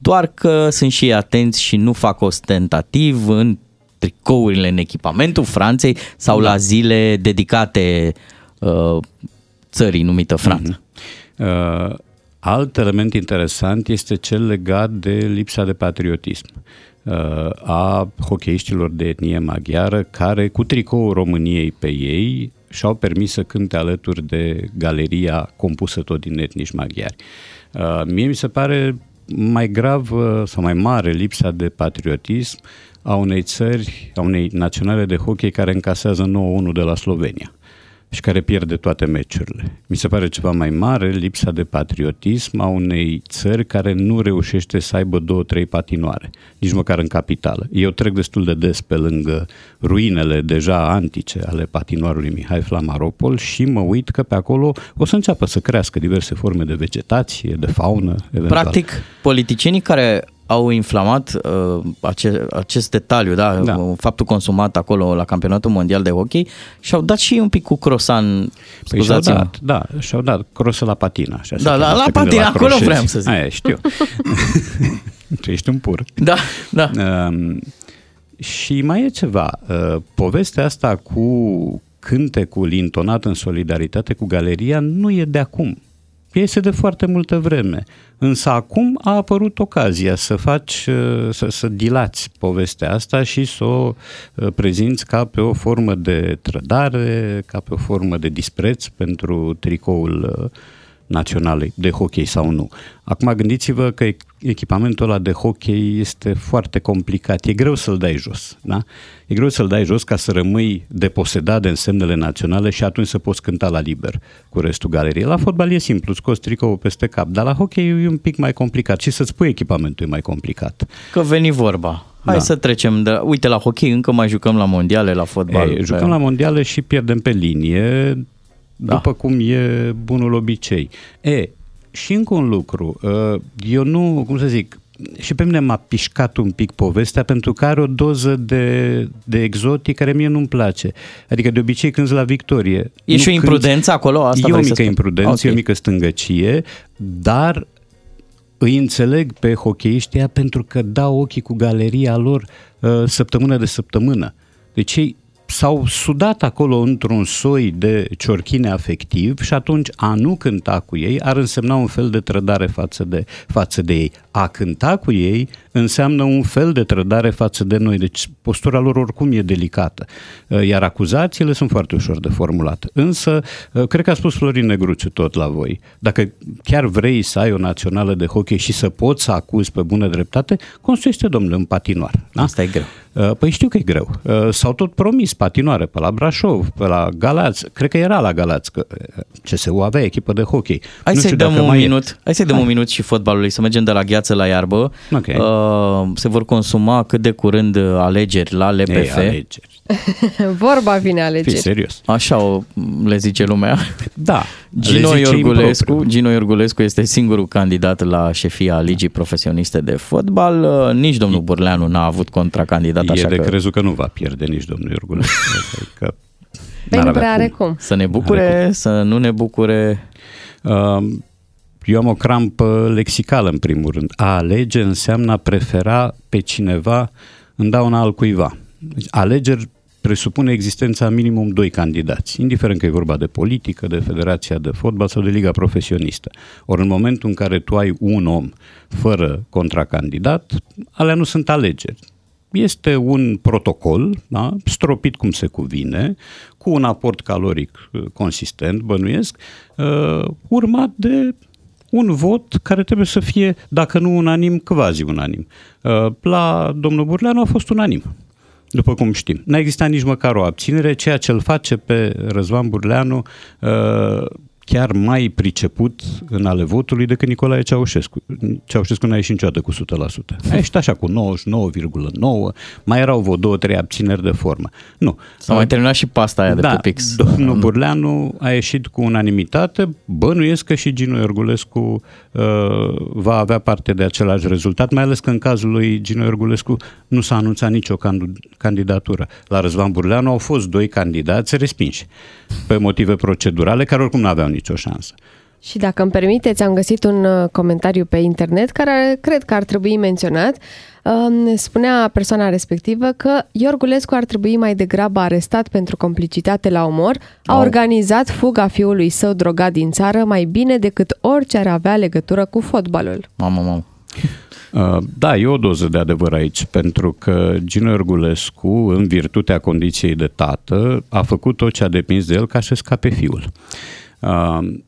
doar că sunt și ei atenți și nu fac ostentativ în tricourile în echipamentul Franței sau Da. la zile dedicate uh, țării numită Franța. Uh, alt element interesant este cel legat de lipsa de patriotism uh, a hocheiștilor de etnie maghiară care cu tricoul României pe ei și-au permis să cânte alături de galeria compusă tot din etnici maghiari. Uh, mie mi se pare mai grav uh, sau mai mare lipsa de patriotism a unei țări, a unei naționale de hockey care încasează 9-1 de la Slovenia și care pierde toate meciurile. Mi se pare ceva mai mare lipsa de patriotism a unei țări care nu reușește să aibă două, trei patinoare, nici măcar în capitală. Eu trec destul de des pe lângă ruinele deja antice ale patinoarului Mihai Flamaropol și mă uit că pe acolo o să înceapă să crească diverse forme de vegetație, de faună. Eventual. Practic, politicienii care au inflamat uh, ace- acest detaliu, da, da, faptul consumat acolo la campionatul mondial de hockey și-au dat și un pic cu crosan, Păi și-au scuzați-mă. dat, da, și-au dat crosă la patina. Așa se Da, la- cheamă la asta când patina, îl acolo acroșezi. vreau să zic. Aia, știu. tu ești un pur. Da, da. Um, și mai e ceva. Uh, povestea asta cu cântecul intonat în solidaritate cu galeria nu e de acum. Este de foarte multă vreme. Însă acum a apărut ocazia să faci, uh, să, să dilați povestea asta și să o uh, prezinți ca pe o formă de trădare, ca pe o formă de dispreț pentru tricoul uh, naționale de hockey sau nu. Acum gândiți-vă că echipamentul ăla de hockey este foarte complicat. E greu să-l dai jos. Da? E greu să-l dai jos ca să rămâi deposedat de însemnele naționale și atunci să poți cânta la liber cu restul galeriei. La fotbal e simplu, scoți tricoul peste cap, dar la hockey e un pic mai complicat și să-ți pui echipamentul e mai complicat. Că veni vorba. Hai Da. să trecem de... Uite, la hockey încă mai jucăm la mondiale, la fotbal. E, jucăm la mondiale și pierdem pe linie, Da. după cum e bunul obicei. E, și încă un lucru, uh, eu nu, cum să zic, și pe mine m-a pișcat un pic povestea pentru că are o doză de, de exotic care mie nu-mi place. Adică de obicei când la victorie. E nu și o cânti- imprudență acolo? Asta e o vrei să mică spui? imprudență, e o Ok. mică stângăcie, dar îi înțeleg pe hockeyiștii ăia pentru că dau ochii cu galeria lor uh, săptămână de săptămână. Deci ei s-au sudat acolo într-un soi de ciorchine afectiv și atunci a nu cânta cu ei ar însemna un fel de trădare față de, față de ei. A cânta cu ei înseamnă un fel de trădare față de noi. Deci postura lor oricum e delicată. Uh, Iar acuzațiile sunt foarte ușor de formulat. Însă, uh, cred că a spus Florin Negruțiu tot la voi. Dacă chiar vrei să ai o națională de hockey și să poți să acuzi pe bună dreptate, construiește, domnule, un patinoar. Da? Asta e greu. Uh, Păi știu că e greu. Uh, S-au tot promis patinoare pe la Brașov, pe la Galați. Cred că era la Galați, că uh, CSU avea echipă de hockey. Hai Nu să-i știu dăm dacă un mai e. minut. Hai să-i dăm Hai. un minut și fotbalului, să mergem de la gheață la iarbă. Ok. Uh, se vor consuma cât de curând uh, alegeri la LPF. Ei, alegeri. Vorba vine Fii alegeri. serios. Așa o, le zice lumea. Da. Gino le zice Iorgulescu, impropriu. Gino Iorgulescu este singurul candidat la șefia Ligii Profesioniste de Fotbal. Uh, Nici domnul Burleanu n-a avut contracandidat, E așa de că crezut că nu va pierde nici domnul Iorgulescu. că Păi n-ar nu avea prea are cum. cum. să ne bucure, să nu ne bucure. Um, Eu am o crampă lexicală în primul rând. A alege înseamnă a prefera pe cineva în dauna al cuiva. Deci, alegeri presupune existența minimum doi candidați, indiferent că e vorba de politică, de federația de fotbal sau de liga profesionistă. Ori în momentul în care tu ai un om fără contracandidat, alea nu sunt alegeri. Este un protocol, da, stropit cum se cuvine, cu un aport caloric uh, consistent, bănuiesc, uh, urmat de un vot care trebuie să fie, dacă nu unanim, quasi unanim. Uh, La domnul Burleanu a fost unanim, după cum știm. N-a existat nici măcar o abținere, ceea ce îl face pe Răzvan Burleanu uh, chiar mai priceput în ale votului decât Nicolae Ceaușescu. Ceaușescu n-a ieșit niciodată cu 100%. A ieșit așa cu 99,9, mai erau vreo două, trei abțineri de formă. Nu. S-a mai terminat și pasta aia de da, pe pix. Domnul Burleanu a ieșit cu unanimitate. Bănuiesc că și Gino Iorgulescu uh, va avea parte de același rezultat, mai ales că în cazul lui Gino Iorgulescu nu s-a anunțat nicio candu- candidatură. La Răzvan Burleanu au fost doi candidați respinși pe motive procedurale care oricum nu aveau nicio șansă. Și dacă îmi permiteți, am găsit un uh, comentariu pe internet care cred că ar trebui menționat. Um, Spunea persoana respectivă că Iorgulescu ar trebui mai degrabă arestat pentru complicitate la omor, a Au. organizat fuga fiului său drogat din țară mai bine decât orice ar avea legătură cu fotbalul. Mamă, mamă. Uh, Da, e o doză de adevăr aici, pentru că Gino Iorgulescu, în virtutea condiției de tată, a făcut tot ce a depins de el ca să scape fiul. Uh,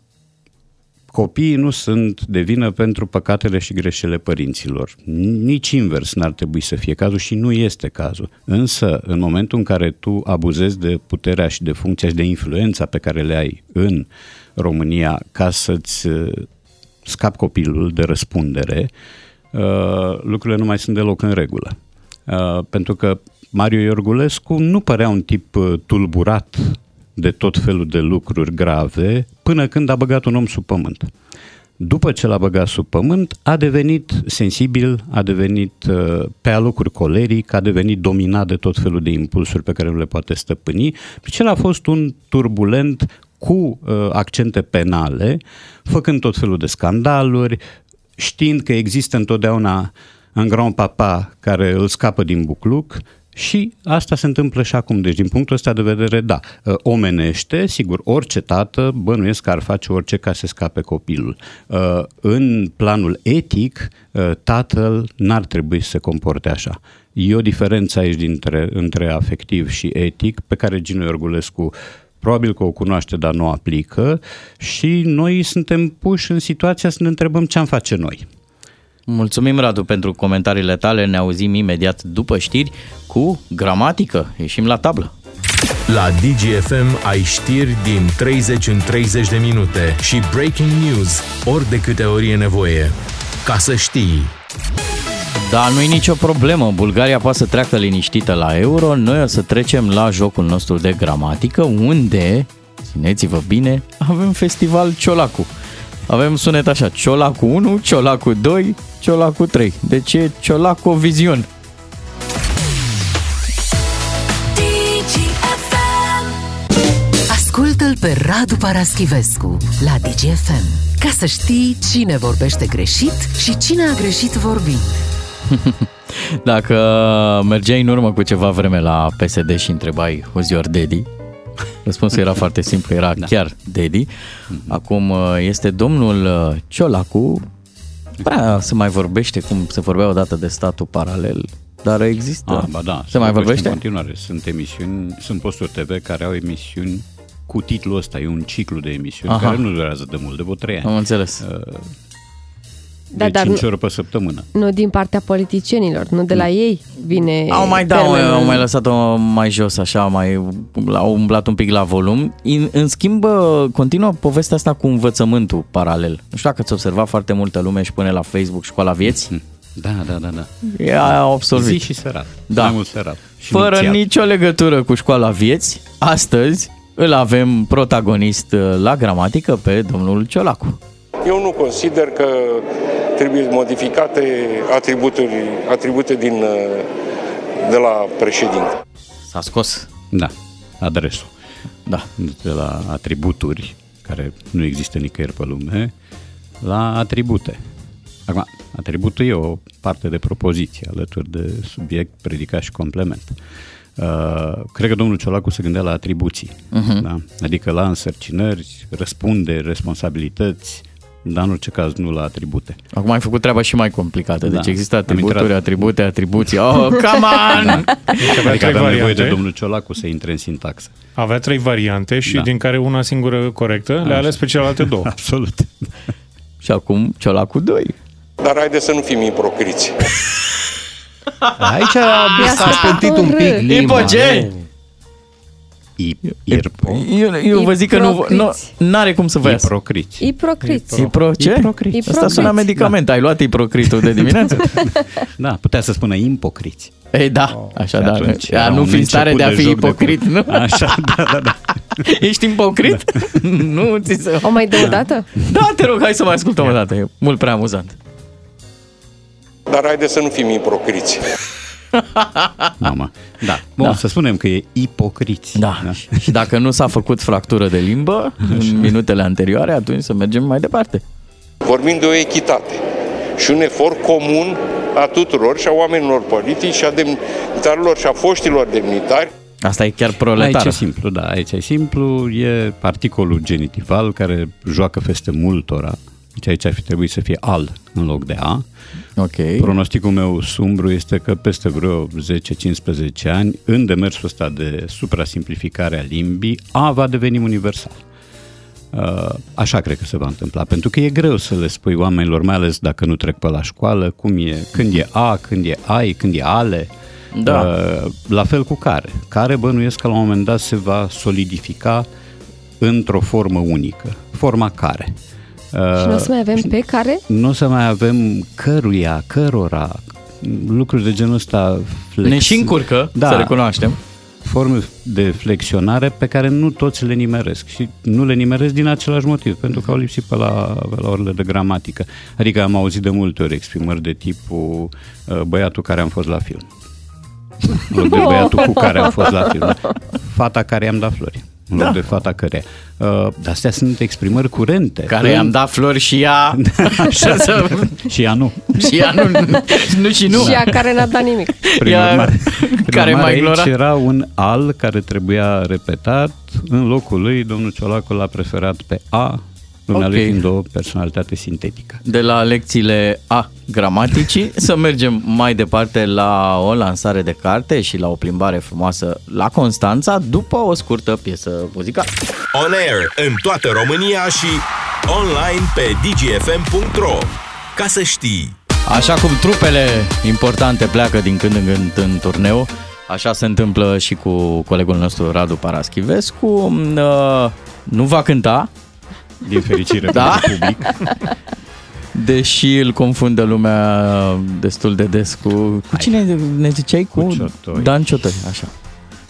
Copiii nu sunt de vină pentru păcatele și greșelile părinților. Nici invers n-ar trebui să fie cazul și nu este cazul. Însă, în momentul în care tu abuzezi de puterea și de funcția și de influența pe care le ai în România ca să-ți uh, scapi copilul de răspundere, uh, lucrurile nu mai sunt deloc în regulă. Uh, pentru că Mario Iorgulescu nu părea un tip uh, tulburat de tot felul de lucruri grave până când a băgat un om sub pământ. După ce l-a băgat sub pământ, a devenit sensibil, a devenit uh, pe alocuri coleric, a devenit dominat de tot felul de impulsuri pe care nu le poate stăpâni. Deci el a fost un turbulent cu uh, accente penale, făcând tot felul de scandaluri, știind că există întotdeauna un grand papa care îl scapă din bucluc și asta se întâmplă și acum. Deci, din punctul ăsta de vedere, da, uh, omenește, sigur, orice tată bănuiesc că ar face orice ca să scape copilul. Uh, În planul etic, uh, tatăl n-ar trebui să se comporte așa. E o diferență aici dintre, între afectiv și etic, pe care Gino Iorgulescu probabil că o cunoaște, dar nu o aplică și noi suntem puși în situația să ne întrebăm ce am face noi. Mulțumim, Radu, pentru comentariile tale. Ne auzim imediat după știri cu gramatică. Ieșim la tablă. La DGFM ai știri din 30 în 30 de minute și breaking news ori de câte ori e nevoie. Ca să știi. Da, nu e nicio problemă. Bulgaria poate să treacă liniștită la euro. Noi o să trecem la jocul nostru de gramatică, unde, țineți-vă bine, avem festival Ciolacu. Avem sunet așa, Ciolacu 1, Ciolacu 2, Ciolacu 3. Deci e Ciolacu Vision. Ascultă-l pe Radu Paraschivescu la DGFM ca să știi cine vorbește greșit și cine a greșit vorbind. Dacă mergeai în urmă cu ceva vreme la PSD și întrebai Who's your daddy? Răspunsul era foarte simplu, era da. chiar daddy. Acum uh, este domnul uh, Ciolacu. Prea se mai vorbește cum se vorbea odată de statul paralel, dar există. Ah, ba da, se mai vorbește? În continuare. Sunt emisiuni, sunt posturi TV care au emisiuni cu titlul ăsta, e un ciclu de emisiuni Aha. care nu durează de mult, de vreo 3 ani. Am înțeles. Uh, Da, de dar 5 nu- ori pe săptămână. Nu din partea politicienilor, nu de la ei vine Au mai da, termenul. au mai lăsat-o mai jos, așa, mai au umblat un pic la volum. În, în schimb, uh, continuă povestea asta cu învățământul paralel. Nu știu dacă ați observat foarte multă lume și pune la Facebook școala vieții. Da, da, da, da. Ea a absolvit. Zi și serat. Da. Mai mult serat. Și Fără inițial. nicio legătură cu școala vieți, astăzi îl avem protagonist uh, la gramatică pe domnul Ciolacu. Eu nu consider că trebuie modificate atributuri, atribute din, uh, de la președinte. S-a scos. Da, adresul. Da. De la atributuri, care nu există nicăieri pe lume, la atribute. Acum, atributul e o parte de propoziție alături de subiect, predicat și complement. Uh, cred că domnul Ciolacu se gândea la atribuții, Mhm. da? adică la însărcinări, răspunde, responsabilități, dar în orice caz nu la atribute. Acum ai făcut treaba și mai complicată. Deci Da. există Am atributuri, intrat- atribute, atribuții. Oh, come on! avea Adică trei aveam nevoie variante. de domnul Ciolacu să intre în sintaxă. Avea trei variante și Da. din care una singură corectă, le-a Așa. ales pe celelalte două. Absolut. Și acum Ciolacu 2. Dar haideți să nu fim ipocriți. Aici s-a spântit un pic limba. Ipoce! Eu, eu vă zic că nu, nu are cum să vă iasă. Iprocriți. Iprocriți. Ipro, ce? Iprocriți. Asta sună medicament. Ai luat iprocritul de dimineață? Da, putea să spună impocriți. Ei, da, așa, Și da. atunci Ea era nu un fi în stare de a început fi de joc de ipocrit, nu? Așa, da, da, da. Ești ipocrit? nu, ți se... O mai dă o dată? Da, te rog, hai să mai ascultăm o dată. E mult prea amuzant. Dar haideți să nu fim ipocriți. Mama. Da. Bun, Da. să spunem că e ipocriți. Da. Și dacă nu s-a făcut fractură de limbă în minutele anterioare, atunci să mergem mai departe. Vorbim de o echitate și un efort comun a tuturor și a oamenilor politici și a demnitarilor și a foștilor demnitari Asta e chiar Aici proletar. e simplu, da, aici e simplu, e particolul genitival care joacă feste multora, deci aici ar fi trebuit să fie al în loc de a. Ok. Pronosticul meu sumbru este că peste vreo 10-15 ani, în demersul ăsta de suprasimplificare a limbii, a va deveni universal. Uh, Așa cred că se va întâmpla, pentru că e greu să le spui oamenilor, mai ales dacă nu trec pe la școală, cum e, când e a, când e ai, când e ale. Da. Uh, La fel cu care. Care bănuiesc că la un moment dat se va solidifica într-o formă unică. Forma care. Uh, Și nu o să mai avem pe care? nu o să mai avem căruia, cărora, lucruri de genul ăsta. Flex. Ne și încurcă, să recunoaștem. Forme de flexionare pe care nu toți le nimeresc și nu le nimeresc din același motiv, pentru că au lipsit pe la, pe la orele de gramatică. Adică am auzit de multe ori exprimări de tipul uh, băiatul care am fost la film. În loc de băiatul cu care am fost la film. Fata care i-am dat flori. În loc Da. de fata care. Uh, dar astea sunt exprimări curente. Care i-am dat flori și ea... Așa să... și ea nu. și ea nu, nu și nu. Și ea care n-a dat nimic. Prin Ea- urmare, prin care urmare, mai glora? aici era un al care trebuia repetat. În locul lui, domnul Ciolacu l-a preferat pe a Dumnealui Ok. fiind o personalitate sintetică. De la lecțiile A gramaticii să mergem mai departe la o lansare de carte și la o plimbare frumoasă la Constanța după o scurtă piesă muzicală. On air în toată România și online pe dgfm.ro Ca să știi! Așa cum trupele importante pleacă din când în când în turneu, așa se întâmplă și cu colegul nostru Radu Paraschivescu. Uh, Nu va cânta. Din fericire da? pentru public. Deși îl confundă lumea destul de des cu... Cu cine ne ziceai? Cu, Ciotoi. Dan Ciotoi, așa.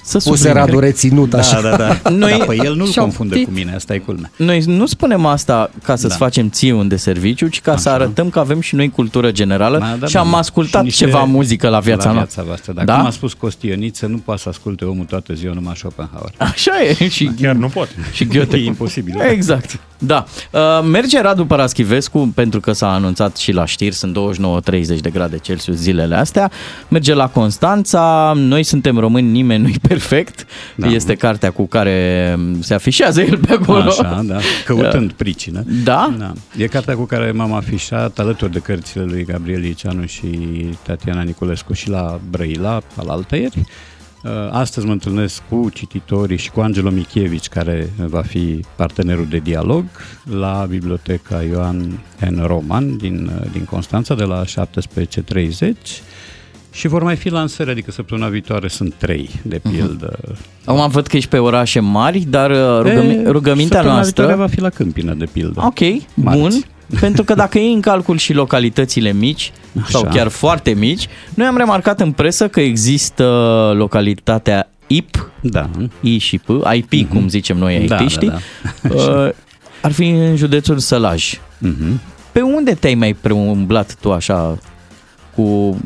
Să Puse subliniem. Radu reținut așa. Da, da, da. Noi- Noi, da, păi el nu-l Și-au confundă tit- cu mine, asta e culmea. Noi nu spunem asta ca să-ți Da. facem ție un de serviciu, ci ca să arătăm că avem și noi cultură generală Da, da, și am da. ascultat Și niște- ceva muzică la viața la noastră. viața voastră. Dacă Da? cum a spus Costioniță, nu poate să asculte omul toată ziua numai Schopenhauer. Așa e. Și Chiar nu pot. Și Goethe. E imposibil. Exact. Da. Uh, merge Radu Paraschivescu, pentru că s-a anunțat și la știri, sunt 29-30 de grade Celsius zilele astea. Merge la Constanța, noi suntem români, nimeni nu-i perfect. Da. Este cartea cu care se afișează el pe acolo. Așa, da. Căutând pricină. Da? da. E cartea cu care m-am afișat alături de cărțile lui Gabriel Iceanu și Tatiana Niculescu și la Brăila, al altăieri. Uh, Astăzi mă întâlnesc cu cititorii și cu Angelo Michievici, care va fi partenerul de dialog la Biblioteca Ioan N. Roman din, uh, din Constanța de la 17.30 și vor mai fi lansări, adică săptămâna viitoare sunt trei, de pildă. Acum văd că ești pe orașe mari, dar uh, rugămi- E, rugămintea săptămâna noastră... viitoare va fi la Câmpina, de pildă. Ok, Marți. bun. Pentru că dacă iei în calcul și localitățile mici Așa. sau chiar foarte mici, noi am remarcat în presă că există localitatea IP, da. I și P, IP, mm-hmm. cum zicem noi Da, IT-știi, da, da. uh, ar fi în județul Sălaj. Mhm. Pe unde te-ai mai preumblat tu așa cu,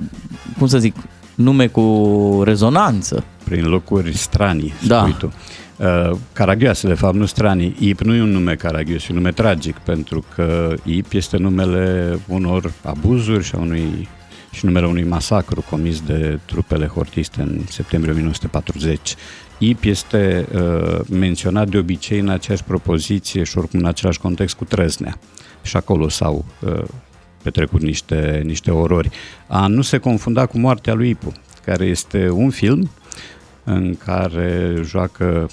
cum să zic, nume cu rezonanță? Prin locuri stranii, Da. spui tu. Uh, caragioase, de fapt, nu stranii. Ip nu e un nume caragios, e un nume tragic, pentru că Ip este numele unor abuzuri și, a unui, și numele unui masacru comis de trupele hortiste în septembrie 1940. Ip este uh, menționat de obicei în aceeași propoziție și oricum în același context cu Trăznea. Și acolo s-au uh, petrecut niște, niște orori. A nu se confunda cu moartea lui Ipu, care este un film în care joacă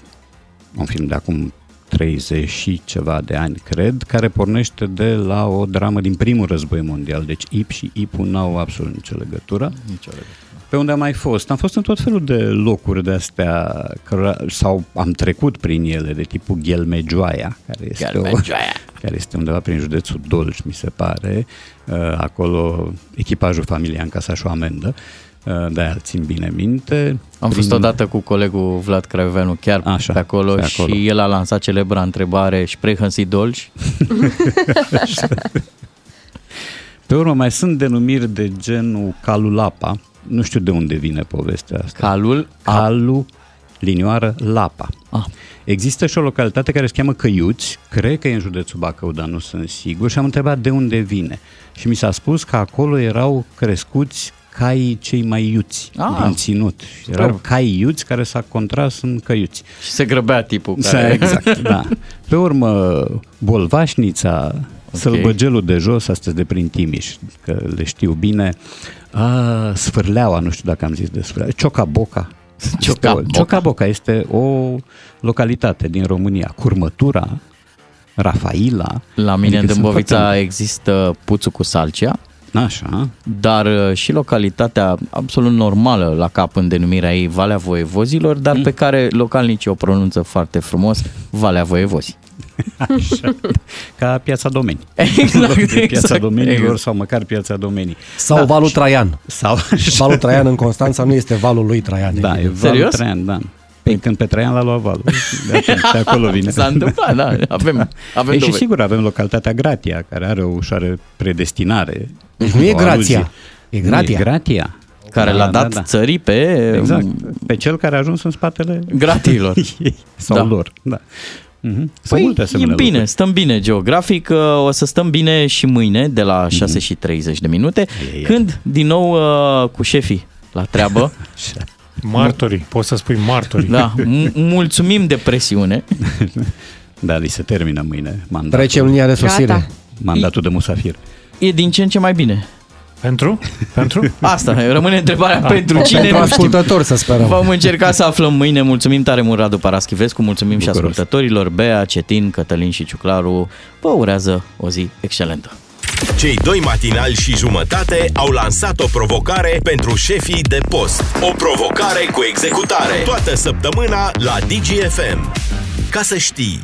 un film de acum 30 și ceva de ani, cred, care pornește de la o dramă din primul război mondial. Deci IP și IPU n-au absolut nicio legătură. Nicio legătură. Pe unde am mai fost? Am fost în tot felul de locuri de astea, căra- sau am trecut prin ele, de tipul Ghelmegioaia, care este, o, Ghelmegioaia. care este undeva prin județul Dolj, mi se pare. Uh, Acolo echipajul familiei a încasat și o amendă, uh, de-aia țin bine minte. Am fost odată cu colegul Vlad Craioveanu chiar Așa, pe, acolo pe acolo. și el a lansat celebra întrebare Sprechen Sie Dolch? Pe urmă mai sunt denumiri de genul Calulapa. Nu știu de unde vine povestea asta. Calul? Calu, linioară, Lapa. Ah. Există și o localitate care se cheamă Căiuți, cred că e în județul Bacău, dar nu sunt sigur, și am întrebat de unde vine. Și mi s-a spus că acolo erau crescuți caii cei mai iuți Ah, din ținut. superb. Erau cai iuți care s-a contras în căiuți. Și se grăbea tipul Da, care... exact, da. Pe urmă, Bolvașnița, okay. Sălbăgelul de jos, astăzi de prin Timiș, că le știu bine, a, Sfârleaua, nu știu dacă am zis despre, Ciocaboca. Este o- Ciocaboca. Ciocaboca este o localitate din România. Curmătura, Rafaila. La mine în adică sunt Dâmbovița foarte- există puțul cu salcia. Așa. Dar uh, și localitatea absolut normală la cap în denumirea ei Valea Voievozilor, dar mm. pe care localnicii o pronunță foarte frumos Valea Voievozi. Așa. Ca piața domenii. Exact, De piața exact, domeniilor exact. sau măcar piața domenii. Sau Valul Traian. Sau Valul Traian în Constanța nu este valul lui Traian. Da, e valul Serios? Traian, da. Păi când pe Traian l-a luat valul. De, atunci, de acolo vine. S-a întâmplat, da, avem, avem Ei, și dovezi. sigur avem localitatea Gratia, care are o ușoară predestinare. Deci nu e O Grația, aluzie. e Nu, Gratia. E Gratia. Care l-a dat țării pe... Exact. Pe cel care a ajuns în spatele Gratiilor. ei sau Da. lor. Da. Mhm. Sunt Păi multe e asemenea bine, lucruri. stăm bine geografic, uh, o să stăm bine și mâine de la 6 și 30 de minute, Ei, ei. când din nou uh, cu șefii la treabă. Martorii, poți să spui martorii. Da, m- mulțumim de presiune. Da, li se termină mâine mandatul. Trecem linia de sosire. Gata. Mandatul de musafir. E din ce în ce mai bine. Pentru? Pentru? Asta, rămâne întrebarea Ah. pentru cine. Pentru nu știm. ascultători, să sperăm. Vom încerca să aflăm mâine. Mulțumim tare mult, Radu Paraschivescu, mulțumim și Bucuros. ascultătorilor, Bea, Cetin, Cătălin și Ciuclaru. Vă urează o zi excelentă. Cei doi matinali și jumătate au lansat o provocare pentru șefii de post. O provocare cu executare. Toată săptămâna la DGFM. Ca să știi.